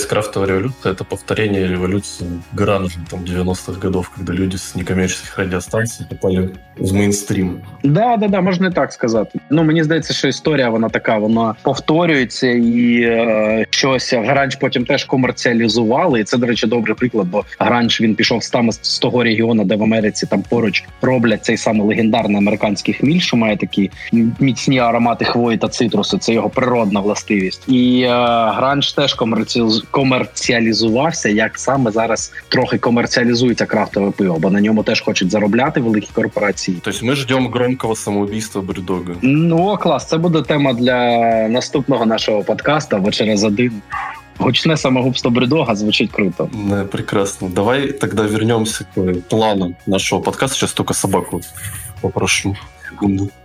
Получается, крафтовая революция — это повторение революции гранжа там 90-х годов, когда люди с некоммерческих радіостанції попали в мейнстрім. Да, да, да, можна і так сказати. Ну мені здається, що історія вона така, вона повторюється, і е, щось гранж потім теж комерціалізували. І це, до речі, добрий приклад. Бо гранж він пішов саме з того регіону, де в Америці там поруч роблять цей самий легендарний американський хміль, що має такі міцні аромати хвої та цитрусу. Це його природна властивість. І е, гранж теж комерціалізувався, як саме зараз трохи комерціалізується крафтове пиво, бо на ньому теж хочуть заробляти великі корпорації. Тобто ми ждемо громкого самоубійства Брюдога. Ну клас, це буде тема для наступного нашого подкасту або через один. Гучне самогубство Брюдога звучить круто. Не, прекрасно. Давай тогда вернемся к плану нашого подкасту. Сейчас только собаку попрошу.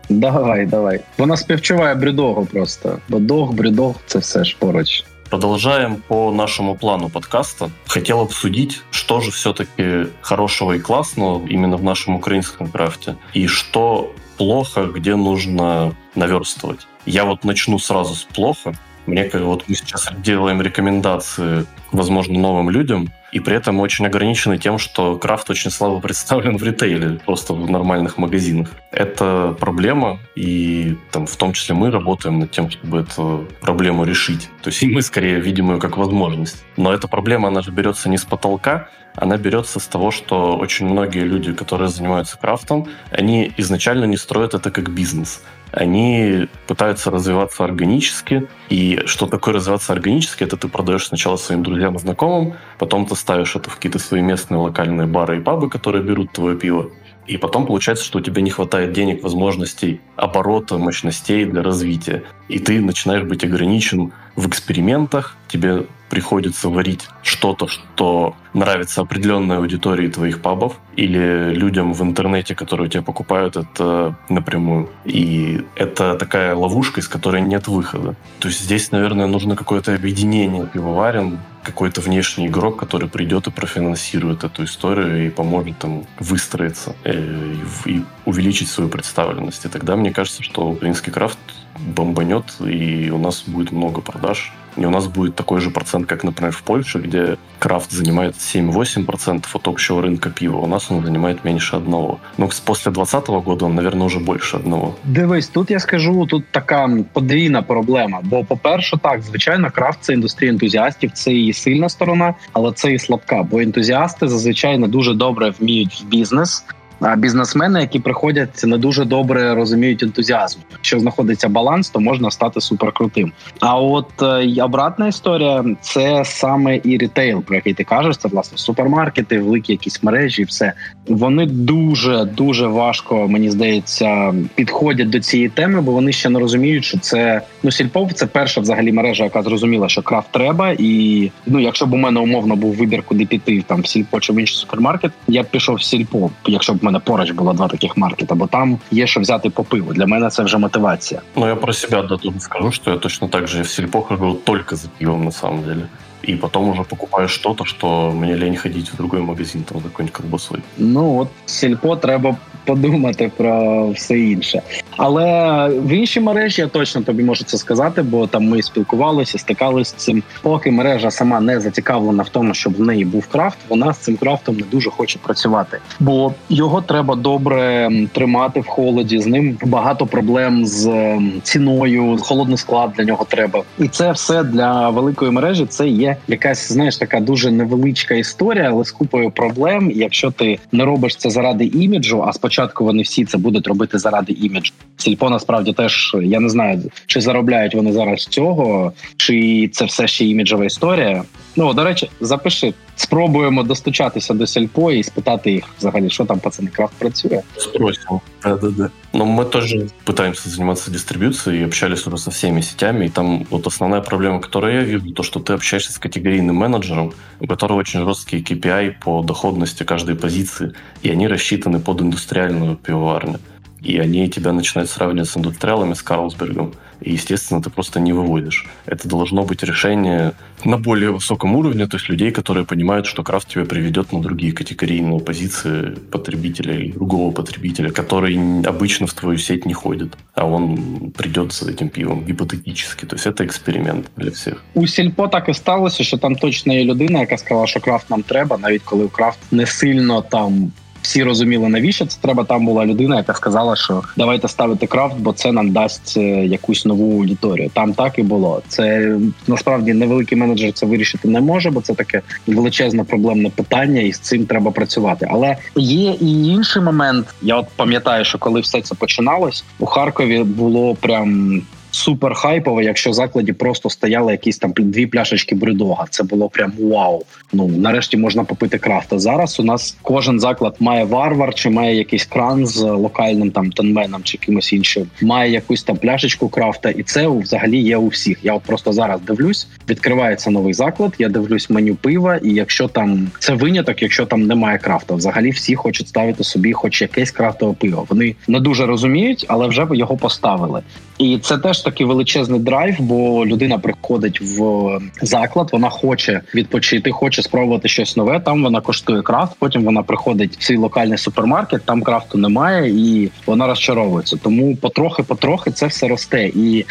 Давай, давай. Вона співчуває Брюдогу просто. Бо дог, Брюдог — це все ж поруч. Продолжаем по нашему плану подкаста. Хотел обсудить, что же все-таки хорошего и классного именно в нашем украинском крафте, и что плохо, где нужно наверстывать. Я вот начну сразу с плохо. Мне как вот мы сейчас делаем рекомендации, возможно, новым людям, и при этом очень ограничены тем, что крафт очень слабо представлен в ритейле, просто в нормальных магазинах. Это проблема, и там, в том числе мы работаем над тем, чтобы эту проблему решить. То есть мы скорее видим ее как возможность. Но эта проблема, она же берется не с потолка, она берется с того, что очень многие люди, которые занимаются крафтом, они изначально не строят это как бизнес они пытаются развиваться органически. И что такое развиваться органически? Это ты продаешь сначала своим друзьям и знакомым, потом ты ставишь это в какие-то свои местные локальные бары и пабы, которые берут твое пиво. И потом получается, что у тебя не хватает денег, возможностей, оборота, мощностей для развития. И ты начинаешь быть ограничен в экспериментах, тебе приходится варить что-то, что нравится определенной аудитории твоих пабов или людям в интернете, которые у тебя покупают это напрямую. И это такая ловушка, из которой нет выхода. То есть здесь, наверное, нужно какое-то объединение пивоварен, какой-то внешний игрок, который придет и профинансирует эту историю и поможет им выстроиться э, и, и увеличить свою представленность. И тогда мне кажется, что украинский крафт бомбанет, и у нас будет много продаж и у нас будет такой же процент, как, например, в Польше, где крафт занимает 7-8% от общего рынка пива. У нас он занимает меньше одного. Ну, после 2020 года он, наверное, уже більше одного. Дивись, тут я скажу, тут така подвійна проблема. Бо, по-перше, так, звичайно, крафт це індустрія ентузіастів, це і сильна сторона, але це і слабка. Бо ентузіасти зазвичай не дуже добре вміють в бізнес. А бізнесмени, які приходять, не дуже добре розуміють ентузіазм. Якщо знаходиться баланс, то можна стати суперкрутим. А от е, обратна історія це саме і рітейл, про який ти кажеш. Це власне супермаркети, великі якісь мережі. Все вони дуже дуже важко, мені здається, підходять до цієї теми, бо вони ще не розуміють, що це ну сільпов. Це перша взагалі мережа, яка зрозуміла, що крафт треба. І ну, якщо б у мене умовно був вибір, куди піти там в сільпо чи в інший супермаркет, я б пішов в сільпо, якщо б мене поруч було два таких маркета, бо там є що взяти по пиву. Для мене це вже мотивація. Ну я про себе да, тут скажу, що я точно так же в сільпо ходив тільки за пивом на самом деле. И потом уже покупаю что-то, что мне лень ходить в другой магазин там за какой-нибудь колбасой. Ну от сільпо треба подумати про все інше. Але в іншій мережі я точно тобі можу це сказати, бо там ми спілкувалися, стикалися з цим. Поки мережа сама не зацікавлена в тому, щоб в неї був крафт, вона з цим крафтом не дуже хоче працювати, бо його треба добре тримати в холоді. З ним багато проблем з ціною, холодний склад для нього треба, і це все для великої мережі. Це є якась знаєш така дуже невеличка історія, але з купою проблем. Якщо ти не робиш це заради іміджу, а спочатку вони всі це будуть робити заради іміджу. Сільпо насправді теж я не знаю, чи заробляють вони зараз цього, чи це все ще іміджова історія. Ну до речі, запиши. Спробуємо достучатися до сельпо і спитати їх взагалі, що там пацани крафт працює. Спросим. Да, да, да. Но мы тоже пытаемся заниматься дистрибьюцией и общались уже со всеми сетями. И там вот основная проблема, которую я вижу, то, что ты общаешься с категорийным менеджером, у которого очень жесткие KPI по доходности каждой позиции, и они рассчитаны под индустриальную пивоварню. И они тебя начинают сравнивать с индустриалами, с Карлсбергом. И, естественно, ты просто не выводишь. Это должно быть решение на более высоком уровне, то есть людей, которые понимают, что крафт тебя приведет на другие категорийные позиции потребителя или другого потребителя, который обычно в твою сеть не ходит, а он придет за этим пивом гипотетически. То есть это експеримент для всіх. У сільпо так і сталося, що там точно є людина, яка сказала, що крафт нам треба, навіть коли у крафт не сильно там всі розуміли, навіщо це треба. Там була людина, яка сказала, що давайте ставити крафт, бо це нам дасть е, якусь нову аудиторію. Там так і було. Це насправді невеликий менеджер це вирішити не може, бо це таке величезне проблемне питання, і з цим треба працювати. Але є і інший момент. Я от пам'ятаю, що коли все це починалось у Харкові, було прям супер хайпово, якщо в закладі просто стояли якісь там дві пляшечки брюдога. Це було прям вау. Ну нарешті можна попити крафта. Зараз у нас кожен заклад має варвар, чи має якийсь кран з локальним там тонменом чи кимось іншим, має якусь там пляшечку крафта, і це взагалі є у всіх. Я просто зараз дивлюсь, відкривається новий заклад. Я дивлюсь меню пива, і якщо там це виняток, якщо там немає крафта, взагалі всі хочуть ставити собі, хоч якесь крафтове пиво. Вони не дуже розуміють, але вже його поставили. І це теж таки величезний драйв, бо людина приходить в заклад, вона хоче відпочити, хоче спробувати щось нове. Там вона коштує крафт. Потім вона приходить в свій локальний супермаркет, там крафту немає, і вона розчаровується. Тому потрохи-потрохи це все росте. І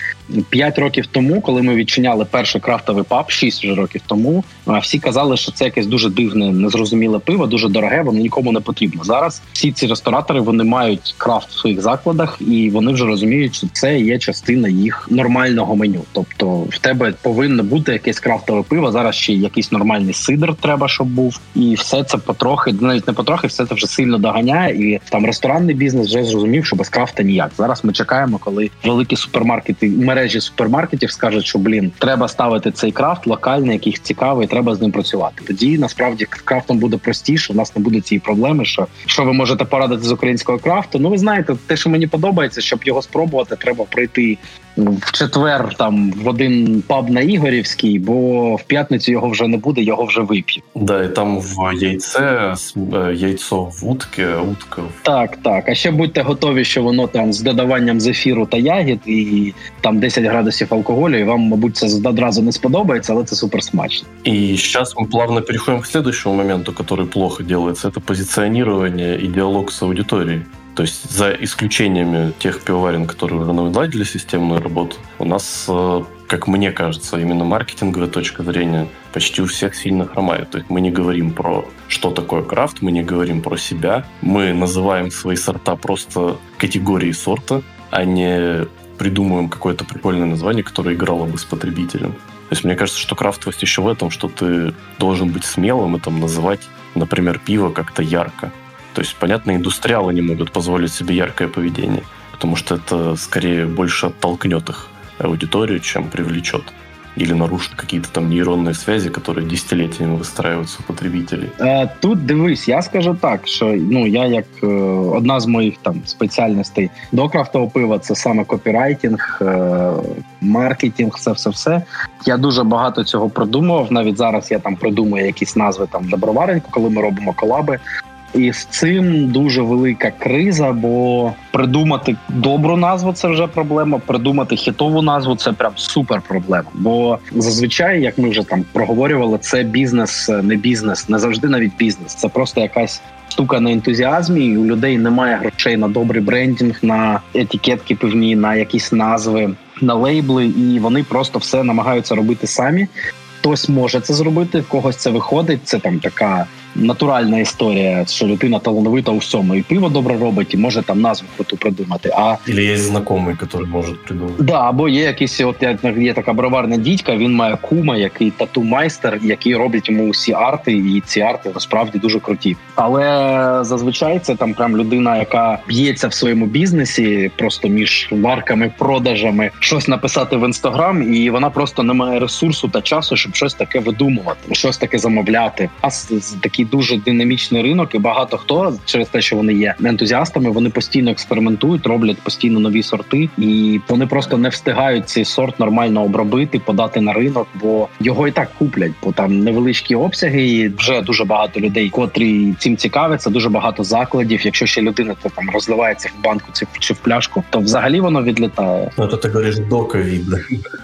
п'ять років тому, коли ми відчиняли перший крафтовий паб, шість вже років тому, всі казали, що це якесь дуже дивне, незрозуміле пиво, дуже дороге. Воно нікому не потрібно. Зараз всі ці ресторатори вони мають крафт в своїх закладах, і вони вже розуміють, що це є частина їх нормального меню. Тобто в тебе повинно бути якесь крафтове пиво. Зараз ще якийсь нормальний сидр треба, щоб був, і все це потрохи, навіть не потрохи, все це вже сильно доганяє. І там ресторанний бізнес вже зрозумів, що без крафта ніяк. Зараз ми чекаємо, коли великі супермаркети мережі супермаркетів скажуть, що блін, треба ставити цей крафт локальний, який цікавий, треба з ним працювати. Тоді насправді крафтом буде простіше. У нас не буде цієї проблеми. Що що ви можете порадити з українського крафту? Ну ви знаєте, те, що мені подобається, щоб його спробувати, треба прийти в четвер там в один паб на Ігорівській, бо в п'ятницю його вже не буде, його вже вип'ють. Да, і там в яйце е, яйцо в утки, утка. Так, так. А ще будьте готові, що воно там з додаванням зефіру та ягід, і там 10 градусів алкоголю, і вам, мабуть, це одразу не сподобається, але це супер смачно. І зараз ми плавно переходимо к следующему моменту, який плохо делается. Это позиционирование и диалог с аудиторией. То есть за исключениями тех пивоварен, которые уже наладили системную работу, у нас, э, как мне кажется, именно маркетинговая точка зрения почти у всех сильно хромает. То есть мы не говорим про что такое крафт, мы не говорим про себя, мы называем свои сорта просто категорией сорта, а не придумываем какое-то прикольное название, которое играло бы с потребителем. То есть мне кажется, что крафтовость еще в этом, что ты должен быть смелым и там называть, например, пиво как-то ярко. То есть, понятно, индустриалы не могут позволить себе яркое поведение, потому что это скорее больше оттолкнет их аудиторию, чем привлечет. Или нарушит какие-то там нейронные связи, которые десятилетиями выстраиваются у потребителей. Е, Тут дивись, я скажу так, що ну я як е, одна з моїх там спеціальностей до крафтового пива, це саме копірайтинг, е, маркетинг, це все все. Я дуже багато цього продумував. Навіть зараз я там придумую якісь назви там для бровареньку, коли ми робимо колаби. І з цим дуже велика криза, бо придумати добру назву це вже проблема. Придумати хітову назву це прям супер проблема. Бо зазвичай, як ми вже там проговорювали, це бізнес, не бізнес, не завжди навіть бізнес. Це просто якась штука на ентузіазмі. і У людей немає грошей на добрий брендінг, на етикетки певні, на якісь назви, на лейбли, і вони просто все намагаються робити самі. Хтось може це зробити, в когось це виходить. Це там така натуральна історія, що людина талановита у всьому, і пиво добре робить, і може там назву круту придумати. А Или є знайомий, який може придумати. Да, або є якийсь, от є така броварна дідька. Він має кума, який тату майстер, який робить йому усі арти, і ці арти насправді дуже круті. Але зазвичай це там прям людина, яка б'ється в своєму бізнесі, просто між варками, продажами, щось написати в інстаграм, і вона просто не має ресурсу та часу, щоб щось таке видумувати, щось таке замовляти. А такі дуже динамічний ринок, і багато хто через те, що вони є ентузіастами, вони постійно експериментують, роблять постійно нові сорти, і вони просто не встигають цей сорт нормально обробити, подати на ринок, бо його і так куплять, бо там невеличкі обсяги. і Вже дуже багато людей, котрі цим цікавляться, дуже багато закладів. Якщо ще людина то там розливається в банку чи в пляшку, то взагалі воно відлітає. Ну, то ти говориш до ковіду.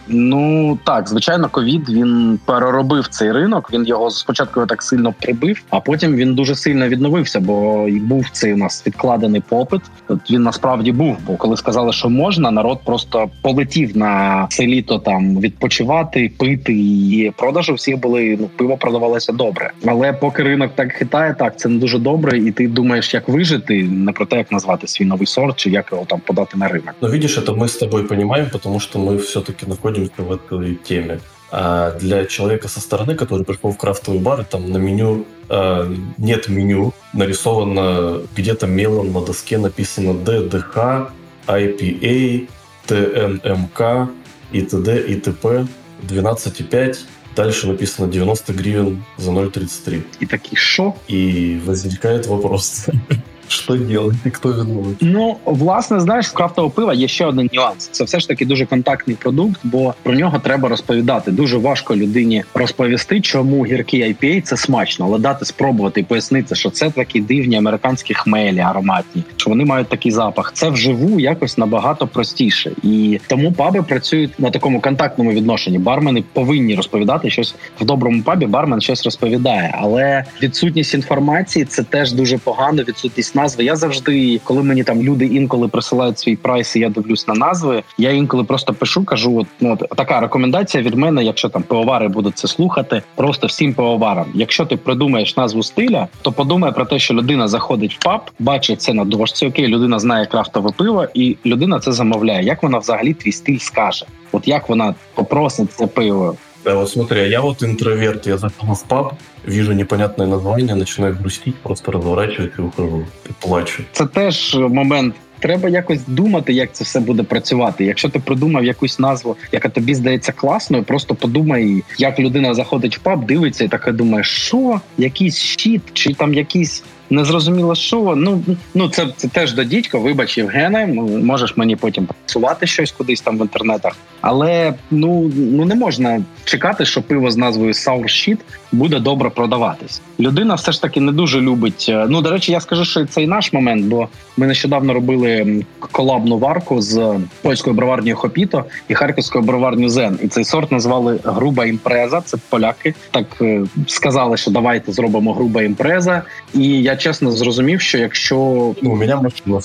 Ну так, звичайно, ковід він переробив цей ринок. Він його спочатку так сильно прибив, а потім він дуже сильно відновився, бо був цей у нас відкладений попит. От він насправді був. Бо коли сказали, що можна, народ просто полетів на це літо там відпочивати, пити і продажі всіх були. Ну пиво продавалося добре. Але поки ринок так хитає, так це не дуже добре, і ти думаєш, як вижити, не про те, як назвати свій новий сорт, чи як його там подати на ринок. Ну видиш, це ми з тобою розуміємо, тому що ми все-таки знаходимося в цій темі. А для человека со стороны, который пришел в крафтовый бар, там на меню э, нет меню, нарисовано где-то мелом на доске написано ДДХ, IPA, ТНМК и т.д. и т.п. 12,5. Дальше написано 90 гривен за 0,33. И такие, шо? И возникает вопрос, Що робити? Хто винуватий? Ну власне, знаєш, в пива є ще один нюанс. Це все ж таки дуже контактний продукт, бо про нього треба розповідати. Дуже важко людині розповісти, чому гіркий IPA – це смачно, але дати спробувати і пояснити, що це такі дивні американські хмелі, ароматні, що вони мають такий запах. Це вживу якось набагато простіше, і тому паби працюють на такому контактному відношенні. Бармени повинні розповідати щось в доброму пабі. Бармен щось розповідає, але відсутність інформації це теж дуже погано. Відсутність назви. Я завжди, коли мені там люди інколи присилають свій прайс, і я дивлюсь на назви. Я інколи просто пишу, кажу: от, ну, от така рекомендація від мене, якщо там пивовари будуть це слухати, просто всім пивоварам. Якщо ти придумаєш назву стиля, то подумай про те, що людина заходить в паб, бачить це на дошці. Окей, людина знає крафтове пиво, і людина це замовляє. Як вона взагалі твій стиль скаже? От як вона попросить це пиво? Да, вот смотри, я вот интроверт, я захожу в паб, вижу непонятное название, начинаю грустить, просто разворачиваюсь и ухожу, и плачу. Це теж момент. Треба якось думати, як це все буде працювати. Якщо ти придумав якусь назву, яка тобі здається класною, просто подумай, як людина заходить в паб, дивиться і таке думає, що якийсь щит, чи там якийсь незрозуміло що. Ну ну це це теж до дідько. Вибач, Євгене. Можеш мені потім працювати щось кудись там в інтернетах, але ну ну не можна чекати, що пиво з назвою Sour Shit буде добре продаватись. Людина все ж таки не дуже любить. Е, ну до речі, я скажу, що це і наш момент, бо ми нещодавно робили колабну варку з польською броварнею Хопіто і харківською броварню Зен. І цей сорт назвали груба імпреза. Це поляки так е, сказали, що давайте зробимо груба імпреза. І я чесно зрозумів, що якщо ну, у мене машина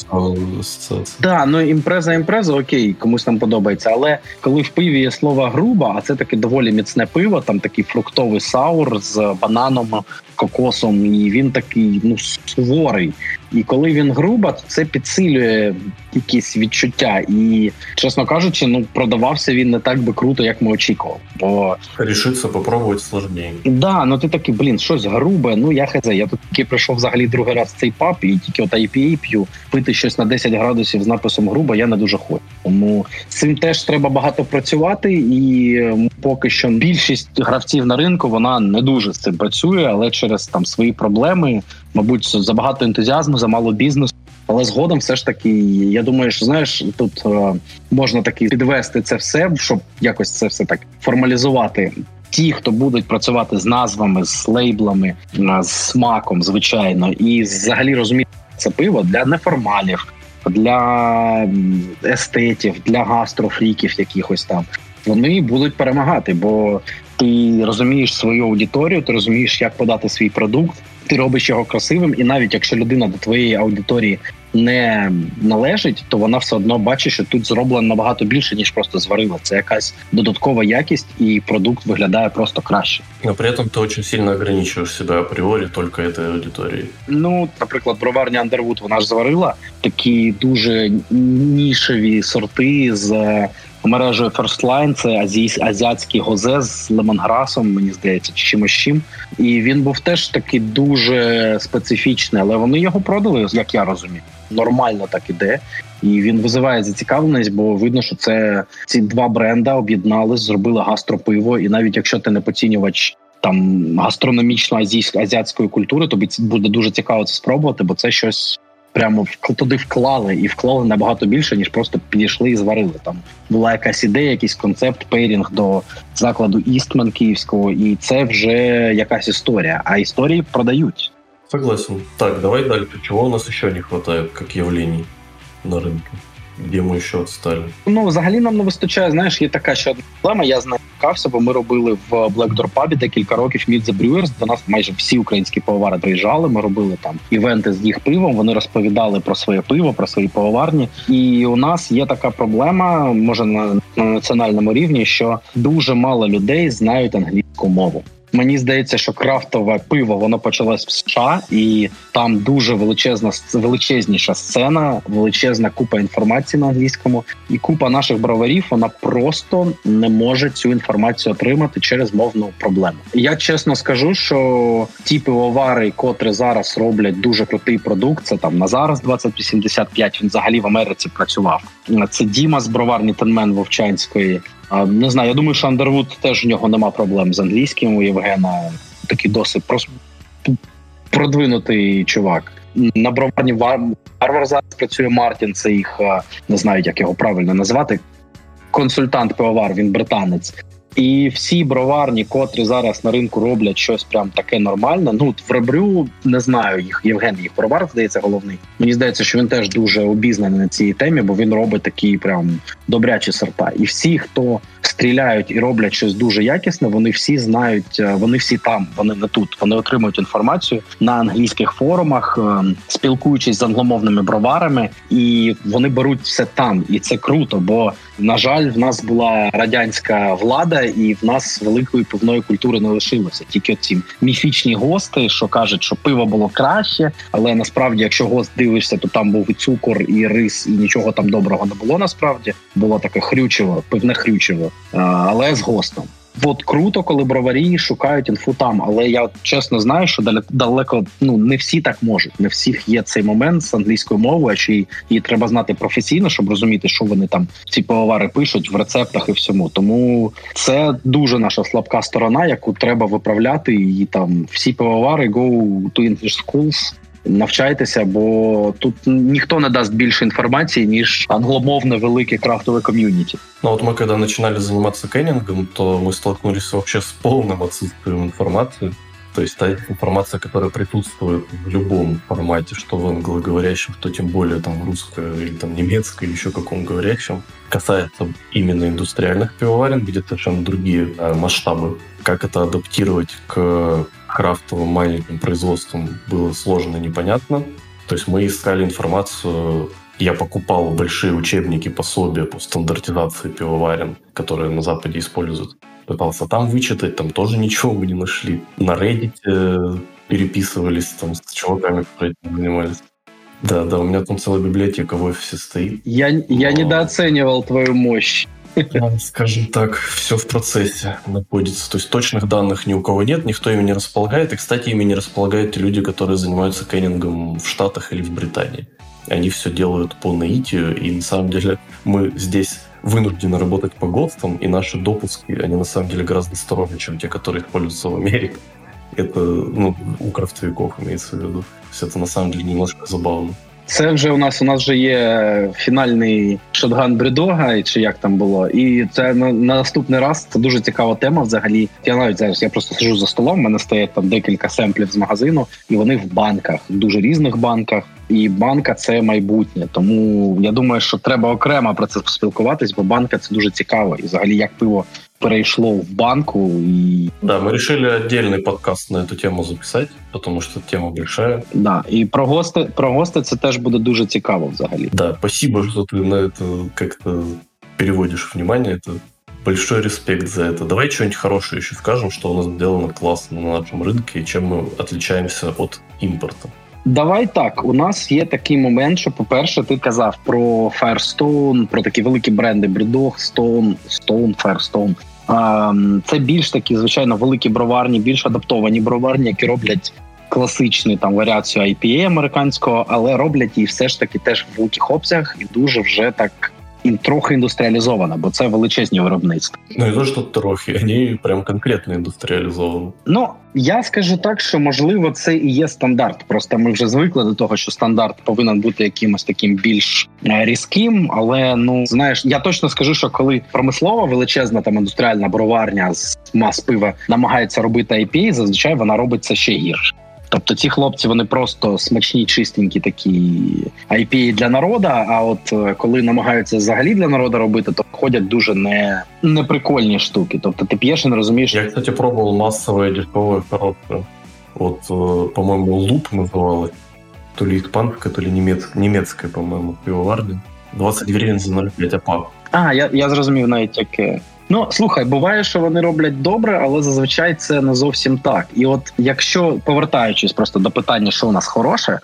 Да, ну імпреза, імпреза, окей, комусь там подобається. Але коли в пиві є слово груба, а це таке доволі міцне пиво, там такий фруктовий саур з бананом, кокосом, і він такий ну суворий. І коли він груба, то це підсилює якісь відчуття. І, чесно кажучи, ну продавався він не так би круто, як ми очікували. Бо рішиться попробувати сложніше. Да, ну ти такий, блін, щось грубе. Ну я хз. Я тут тільки прийшов взагалі другий раз в цей паб, і тільки от IPA п'ю пити щось на 10 градусів з написом грубо, я не дуже хочу. Тому з цим теж треба багато працювати, і поки що більшість гравців на ринку вона не дуже з цим працює, але через там свої проблеми, мабуть, забагато ентузіазму, замало бізнесу. Але згодом, все ж таки, я думаю, що знаєш, тут е, можна таки підвести це все, щоб якось це все так формалізувати. Ті, хто будуть працювати з назвами, з лейблами, е, з смаком, звичайно, і взагалі розуміти це пиво для неформалів, для естетів, для гастрофріків, якихось там вони будуть перемагати, бо ти розумієш свою аудиторію, ти розумієш, як подати свій продукт, ти робиш його красивим, і навіть якщо людина до твоєї аудиторії не належить, то вона все одно бачить, що тут зроблено набагато більше ніж просто зварила. Це якась додаткова якість, і продукт виглядає просто краще. Но при этом ти дуже сильно ограничуєш себе апріорі тільки цієї аудиторії. Ну, наприклад, броварня Underwood, вона ж зварила такі дуже нішеві сорти з мережею First Line, це азій, азіатський гозе з лемонграсом, мені здається, чи чимось чим. І він був теж такий дуже специфічний, але вони його продали, як я розумію. Нормально так іде. І він визиває зацікавленість, бо видно, що це ці два бренда об'єднались, зробили гастропиво. І навіть якщо ти не поцінювач там гастрономічно азіатської культури, тобі буде дуже цікаво це спробувати, бо це щось прямо туди вклали і вклали набагато більше, ніж просто підійшли і зварили. Там була якась ідея, якийсь концепт pairing до закладу Eastman Київського, і це вже якась історія. А історії продають. Согласен. Так, давай далі. Чого у нас ще не вистачає, як явлений на ринку? Де ми ще відстали? Ну, взагалі нам не вистачає. Знаєш, є така ще одна проблема. Я знаю цікавився, бо ми робили в Black Door Pub декілька років Meet the Brewers. До нас майже всі українські пивовари приїжджали. Ми робили там івенти з їх пивом. Вони розповідали про своє пиво, про свої пивоварні. І у нас є така проблема, може на, на національному рівні, що дуже мало людей знають англійську мову. Мені здається, що крафтове пиво воно почалось в США, і там дуже величезна величезніша сцена, величезна купа інформації на англійському, і купа наших броварів вона просто не може цю інформацію отримати через мовну проблему. Я чесно скажу, що ті пивовари, котрі зараз роблять дуже крутий продукт, це там на зараз 2085, Він взагалі в Америці працював. Це Діма з броварні Тенмен Вовчанської. Не знаю, я думаю, що Андервуд теж у нього нема проблем з англійським. У Євгена такий досить прос... продвинутий чувак. на броварні Варвар зараз працює Мартін. Це їх не знаю, як його правильно назвати. Консультант пивовар, він британець. І всі броварні, котрі зараз на ринку роблять щось прям таке нормальне. Ну в ребрю не знаю їх. Євген їх бровар здається головний. Мені здається, що він теж дуже обізнаний на цій темі, бо він робить такі прям добрячі сорта. І всі, хто стріляють і роблять щось дуже якісне, вони всі знають, е, вони всі там, вони не тут. Вони отримують інформацію на англійських форумах, е, спілкуючись з англомовними броварами, і вони беруть все там, і це круто. Бо на жаль, в нас була радянська влада, і в нас великої пивної культури не лишилося. Тільки ці міфічні гости, що кажуть, що пиво було краще, але насправді, якщо гост дивишся, то там був і цукор, і рис, і нічого там доброго не було. Насправді було таке хрючево, пивне хрючево, але з гостом. От круто, коли броварі шукають інфу там, але я чесно знаю, що далеко ну не всі так можуть. Не всіх є цей момент з англійською мовою, а чи її треба знати професійно, щоб розуміти, що вони там ці пивовари пишуть в рецептах і всьому. Тому це дуже наша слабка сторона, яку треба виправляти. І там всі пивовари go to English schools, навчайтеся, бо тут ніхто не даст більше інформації ніж англомовне велике крафтове ком'юніті. Ну вот мы когда начинали заниматься кеннингом, то мы столкнулись вообще с полным отсутствием информации. То есть та информация, которая присутствует в любом формате, что в англоговорящем, что тем более там русско или там немецко или еще каком говорящем, касается именно индустриальных пивоварен, где совершенно другие э, масштабы. Как это адаптировать к крафтовым маленьким производством было сложно и непонятно. То есть мы искали информацию, я покупал большие учебники, пособия по стандартизации пивоварен, которые на Западе используют. Пытался там вычитать, там тоже ничего мы не нашли. На Reddit э, переписывались там с чуваками, которые этим занимались. Да, да, у меня там целая библиотека в офисе стоит. Я, я недооценивал твою мощь. Скажем так, все в процессе находится. То есть точных данных ни у кого нет, никто ими не располагает. И, кстати, ими не располагают те люди, которые занимаются кеннингом в Штатах или в Британии. Они все делают по наитию, и на самом деле мы здесь вынуждены работать по ГОСТам, и наши допуски, они на самом деле гораздо строже, чем те, которые используются в Америке. Это, ну, у крафтовиков имеется в виду. Все это на самом деле немножко забавно. Це вже у нас у нас вже є фінальний шотган Бридога, чи як там було, і це на, на наступний раз це дуже цікава тема. Взагалі, я навіть зараз я просто сижу за столом. в Мене стоять там декілька семплів з магазину, і вони в банках, в дуже різних банках. І банка це майбутнє. Тому я думаю, що треба окремо про це спілкуватись, бо банка це дуже цікаво. І взагалі як пиво перейшло в банку. И... Да, мы решили отдельный подкаст на эту тему записать, потому что тема большая. Да, і про гости, про гости це теж буде дуже цікаво взагалі. Да, спасибо, что ты на это как-то переводишь внимание. Это большой респект за это. Давай что-нибудь хорошее еще скажем, что у нас сделано классно на нашем рынке и чем мы отличаемся от импорта. Давай так. У нас є такий момент, що, по-перше, ти казав про Firestone, про такі великі бренди Брідох, Stone, Stone, Firestone. Це більш такі, звичайно, великі броварні, більш адаптовані броварні, які роблять класичну там варіацію IPA американського, але роблять її все ж таки теж в великих обсягах і дуже вже так трохи індустріалізована, бо це величезні виробництва. Ну і то, що трохи, вони прям конкретно індустріалізовані. Ну я скажу так, що можливо це і є стандарт. Просто ми вже звикли до того, що стандарт повинен бути якимось таким більш е, різким. Але ну знаєш, я точно скажу, що коли промислова величезна там індустріальна броварня з мас пива намагається робити IPA, зазвичай вона робить це ще гірше. Тобто ці хлопці вони просто смачні, чистенькі такі IPA для народу. А от е, коли намагаються взагалі для народу робити, то ходять дуже не неприкольні штуки. Тобто ти п'єш і не розумієш. Я, кстати, пробував масове дешеве коробки. От, е, по-моєму, луп називалось. То ли испанская, то ли немецкая, немецкая, по-моєму, пивоварня. 20 гривень за 0,5 апак. А, я я зрозумів навіть яке. Ну слухай, буває, що вони роблять добре, але зазвичай це не зовсім так. І от якщо повертаючись просто до питання, що у нас хороше,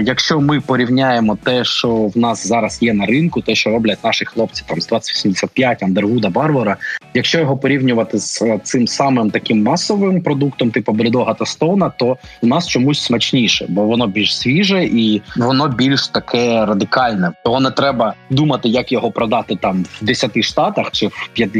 якщо ми порівняємо те, що в нас зараз є на ринку, те, що роблять наші хлопці там з 2085, Андергуда, Барбара, якщо його порівнювати з е, цим самим таким масовим продуктом, типу Брідога та Стоуна, то у нас чомусь смачніше, бо воно більш свіже і воно більш таке радикальне. Того не треба думати, як його продати там в 10 штатах чи в 5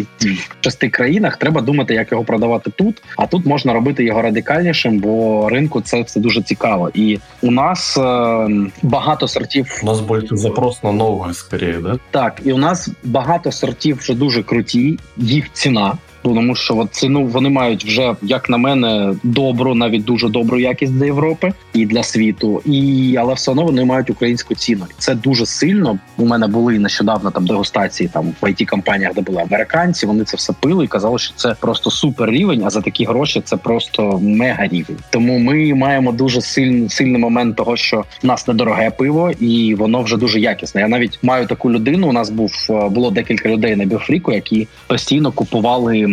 країнах. Треба думати, як його продавати тут. А тут можна робити його радикальнішим, бо ринку це все дуже цікаво. І у нас е, багато сортів. У нас більше запрос на нове, скоріше, да? Так, і у нас багато сортів вже дуже круті. Їх ціна тому що от ціну вони мають вже, як на мене, добру, навіть дуже добру якість для Європи і для світу, і але все одно вони мають українську ціну. Це дуже сильно. У мене були нещодавно там дегустації там в it компаніях, де були американці. Вони це все пили і казали, що це просто супер рівень. А за такі гроші це просто мега рівень. Тому ми маємо дуже сильний сильний момент того, що в нас недороге пиво, і воно вже дуже якісне. Я навіть маю таку людину. У нас був е, було декілька людей на біофріку, які постійно купували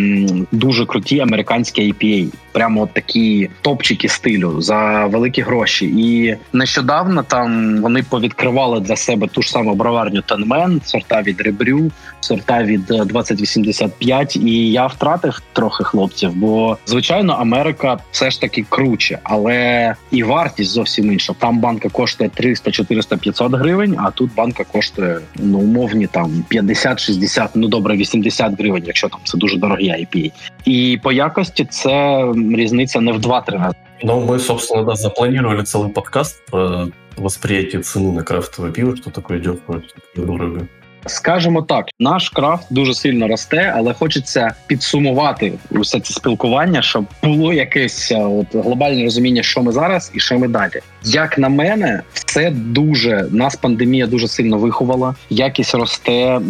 дуже круті американські IPA. Прямо от такі топчики стилю за великі гроші. І нещодавно там вони повідкривали для себе ту ж саму броварню Тенмен, сорта від Ребрю, сорта від 2085. І я втратив трохи хлопців, бо звичайно Америка все ж таки круче, але і вартість зовсім інша. Там банка коштує 300, 400, 500 гривень. А тут банка коштує ну умовні там 50, 60, ну добре, 80 гривень, якщо там це дуже дорогі IP. І по якості це різниця не в 2-3 рази. Ну, мы, собственно, да, запланировали целый подкаст про восприятие цены на крафтовое пиво, что такое дешево, что такое дорого. Скажемо так, наш крафт дуже сильно росте, але хочеться підсумувати усе це спілкування, щоб було якесь от глобальне розуміння, що ми зараз і що ми далі. Як на мене, все дуже нас пандемія дуже сильно виховала. Якість росте,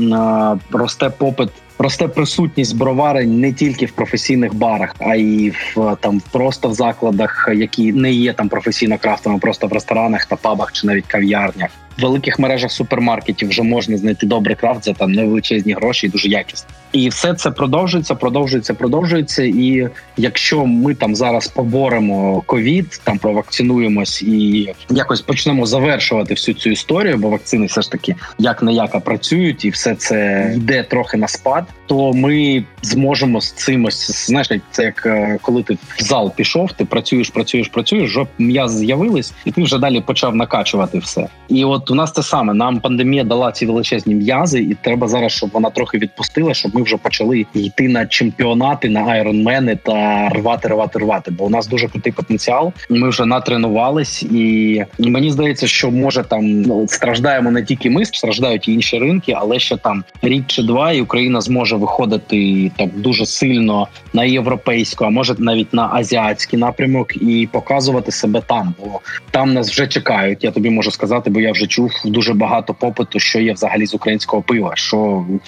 росте попит росте присутність броварень не тільки в професійних барах, а й в там просто в закладах, які не є там професійно крафтовими, просто в ресторанах та пабах чи навіть кав'ярнях. В великих мережах супермаркетів вже можна знайти добрий крафт за там невеличезні гроші і дуже якісно. І все це продовжується, продовжується, продовжується. І якщо ми там зараз поборемо ковід, там провакцинуємось і якось почнемо завершувати всю цю історію, бо вакцини все ж таки як не яка працюють, і все це йде трохи на спад, то ми зможемо з цим ось знаєш, це як е, коли ти в зал пішов, ти працюєш, працюєш, працюєш, жоп м'яз з'явились, і ти вже далі почав накачувати все. І от у нас те саме нам пандемія дала ці величезні м'язи, і треба зараз, щоб вона трохи відпустила, щоб ми вже почали йти на чемпіонати, на айронмени та рвати, рвати, рвати. Бо у нас дуже крутий потенціал. Ми вже натренувались, і мені здається, що може там ну, страждаємо не тільки ми, страждають і інші ринки, але ще там рік чи два, і Україна зможе виходити так дуже сильно на європейську, а може навіть на азіатський напрямок, і показувати себе там. Бо там нас вже чекають. Я тобі можу сказати, бо я вже чув дуже багато попиту, що є взагалі з українського пива. Що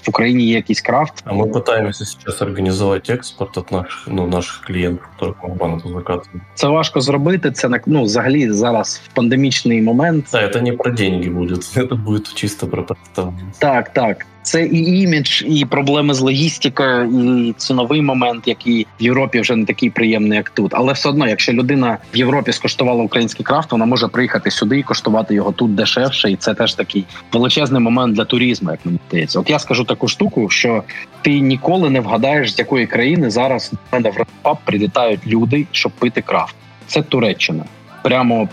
в Україні є якийсь крафт. А ми намагаємося сейчас організувати експорт від наших ну наших клієнтів, банку закатуємо. Це важко зробити. Це ну, взагалі зараз в пандемічний момент. Це це не про деньги буде, це буде чисто про представлення. Так, так. Це і імідж, і проблеми з логістикою, і ціновий момент, який в Європі вже не такий приємний, як тут. Але все одно, якщо людина в Європі скоштувала український крафт, вона може приїхати сюди і коштувати його тут дешевше, і це теж такий величезний момент для туризму, як мені здається. От я скажу таку штуку, що ти ніколи не вгадаєш, з якої країни зараз до мене в прилітають люди, щоб пити крафт. Це Туреччина. Прямо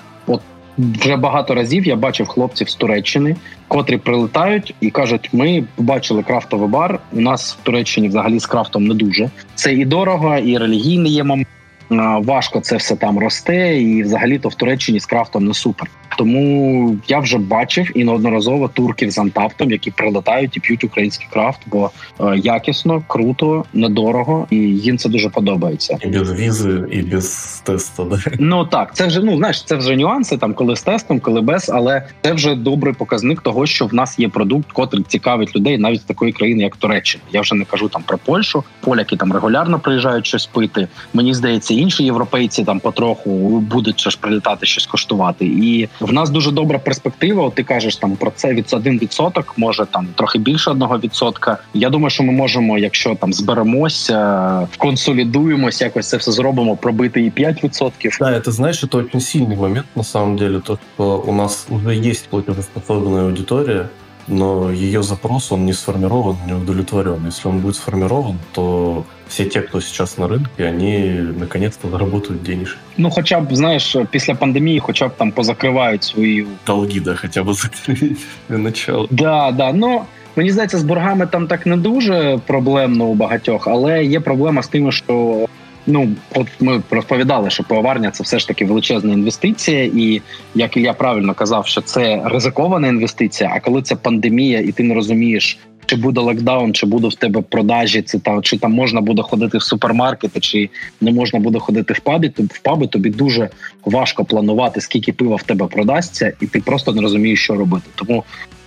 вже багато разів я бачив хлопців з Туреччини, котрі прилетають і кажуть: ми побачили крафтовий бар. У нас в Туреччині взагалі з крафтом не дуже. Це і дорого, і релігійний є момент. Важко це все там росте, і взагалі то в Туреччині з крафтом не супер. Тому я вже бачив і неодноразово турків з антаптом, які прилетають і п'ють український крафт, бо е, якісно, круто, недорого, і їм це дуже подобається. І без візи, і без тесту. Да? Ну так, це вже ну знаєш, це вже нюанси там, коли з тестом, коли без, але це вже добрий показник того, що в нас є продукт, котрий цікавить людей навіть з такої країни, як Туреччина. Я вже не кажу там про Польщу. Поляки там регулярно приїжджають щось пити. Мені здається, інші європейці там потроху будуть ж прилітати щось коштувати і. В нас дуже добра перспектива. От ти кажеш там про це від 1%, може там трохи більше одного відсотка. Я думаю, що ми можемо, якщо там зберемося, консолідуємося, якось це все зробимо, пробити і 5%. Да, это знаешь, это очень сильный момент на самом деле, то что у нас уже есть платежеспособная аудитория, но ее запрос, он не сформирован, не удовлетворен. Если он будет сформирован, то все те, кто сейчас на рынке, они наконец-то заработают денежки. Ну, хоча б, знаєш, після пандемії, хоча б там позакривають свої долги, да, хоча б закрити для начала. Да, да. Ну мені здається, з боргами там так не дуже проблемно у багатьох, але є проблема з тим, що Ну от ми розповідали, що пивоварня це все ж таки величезна інвестиція, і як я правильно казав, що це ризикована інвестиція. А коли це пандемія, і ти не розумієш, чи буде локдаун, чи буде в тебе продажі, це там чи там можна буде ходити в супермаркети, чи не можна буде ходити в пабі, то в паби тобі дуже важко планувати, скільки пива в тебе продасться, і ти просто не розумієш, що робити. Тому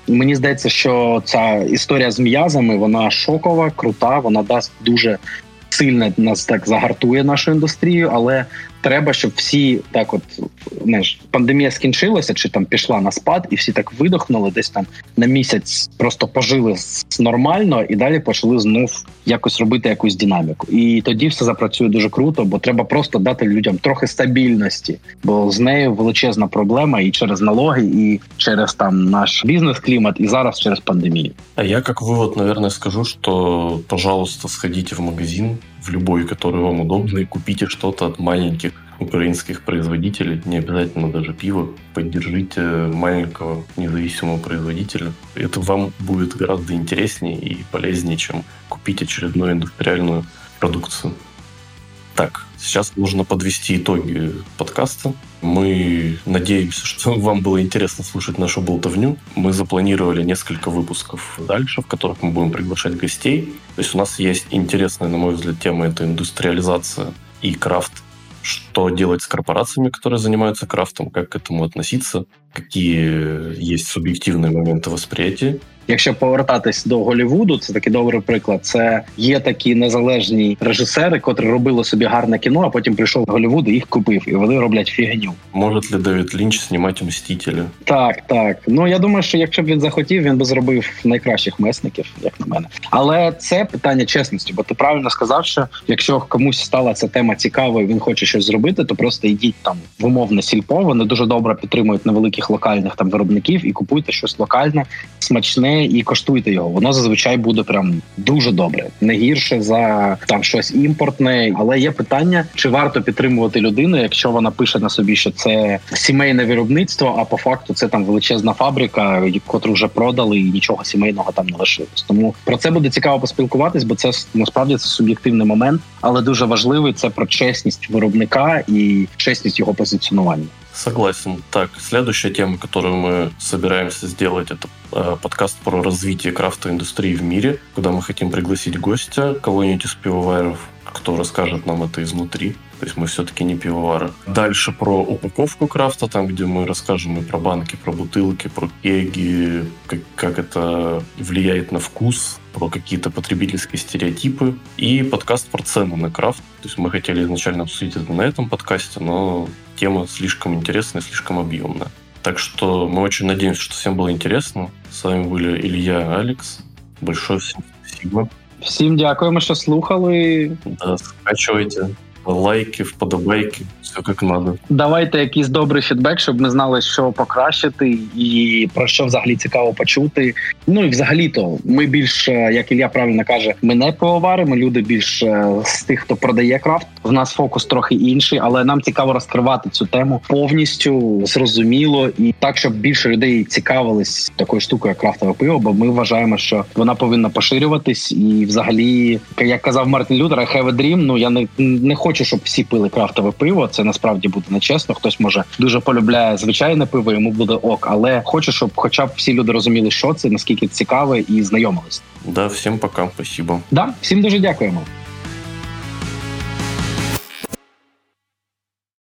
мені здається, що ця історія з м'язами вона шокова, крута. Вона дасть дуже сильно нас так загартує нашу індустрію, але треба, щоб всі так, от знаєш, пандемія скінчилася, чи там пішла на спад, і всі так видохнули, десь там на місяць просто пожили нормально і далі почали знов якось робити якусь динаміку. І тоді все запрацює дуже круто, бо треба просто дати людям трохи стабільності, бо з нею величезна проблема і через налоги, і через там наш бізнес-клімат, і зараз через пандемію. А я как вывод, наверное, скажу, что, пожалуйста, сходите в магазин, в любой, который вам удобно, и купите что-то от маленьких украинских производителей, не обязательно даже пиво, поддержите маленького независимого производителя. Это вам будет гораздо интереснее и полезнее, чем купить очередную индустриальную продукцию. Так, сейчас нужно подвести итоги подкаста. Мы надеемся, что вам было интересно слушать нашу болтовню. Мы запланировали несколько выпусков дальше, в которых мы будем приглашать гостей. То есть у нас есть интересная, на мой взгляд, тема — это индустриализация и крафт что делать с корпорациями, которые занимаются крафтом, как к этому относиться, какие есть субъективные моменты восприятия. Якщо повертатись до Голівуду, це такий добрий приклад. Це є такі незалежні режисери, котрі робили собі гарне кіно, а потім прийшов в Голівуд і їх купив, і вони роблять фігню. Може ли Девід Лінч знімати «Мстителі»? Так, так. Ну я думаю, що якщо б він захотів, він би зробив найкращих месників, як на мене. Але це питання чесності, бо ти правильно сказав, що якщо комусь стала ця тема цікавою, він хоче щось зробити, то просто йдіть там в умовне сільпо. Вони дуже добре підтримують невеликих локальних там виробників і купуйте щось локальне, смачне і коштуйте його. Воно зазвичай буде прям дуже добре, не гірше за там щось імпортне. Але є питання, чи варто підтримувати людину, якщо вона пише на собі, що це сімейне виробництво, а по факту це там величезна фабрика, яку вже продали, і нічого сімейного там не лишилось. Тому про це буде цікаво поспілкуватись, бо це насправді це суб'єктивний момент, але дуже важливий це про чесність виробника і чесність його позиціонування. Согласен. Так, следующая тема, которую мы собираемся сделать, это э, подкаст про развитие крафтовой индустрии в мире, куда мы хотим пригласить гостя, кого-нибудь из пивоваров, кто расскажет нам это изнутри. То есть мы все-таки не пивовары. Дальше про упаковку крафта, там, где мы расскажем и про банки, про бутылки, про кеги, как, как это влияет на вкус, про какие-то потребительские стереотипы. И подкаст про цены на крафт. То есть мы хотели изначально обсудить это на этом подкасте, но тема слишком интересная, слишком объемная. Так что мы очень надеемся, что всем было интересно. С вами были Илья, Алекс. Большое всем спасибо. Всім дякуємо, що слухали. Да, скачивайте лайки, вподобайки, все як надо. Давайте якийсь добрий фідбек, щоб ми знали, що покращити, і про що взагалі цікаво почути. Ну і взагалі-то ми більш, як Ілля правильно каже, ми не пивовари, ми люди більш е, з тих, хто продає крафт. В нас фокус трохи інший, але нам цікаво розкривати цю тему повністю зрозуміло і так, щоб більше людей цікавились такою штукою, як крафтове пиво. Бо ми вважаємо, що вона повинна поширюватись, і взагалі, як казав Мартин Лютер, I have a dream, Ну я не не хочу, щоб всі пили крафтове пиво. Це насправді буде нечесно. Хтось може дуже полюбляє звичайне пиво, йому буде ок, але хочу, щоб, хоча б всі люди розуміли, що це наскільки цікаве і знайомились. Да, всім пока, спасибо. Да, всім дуже дякуємо.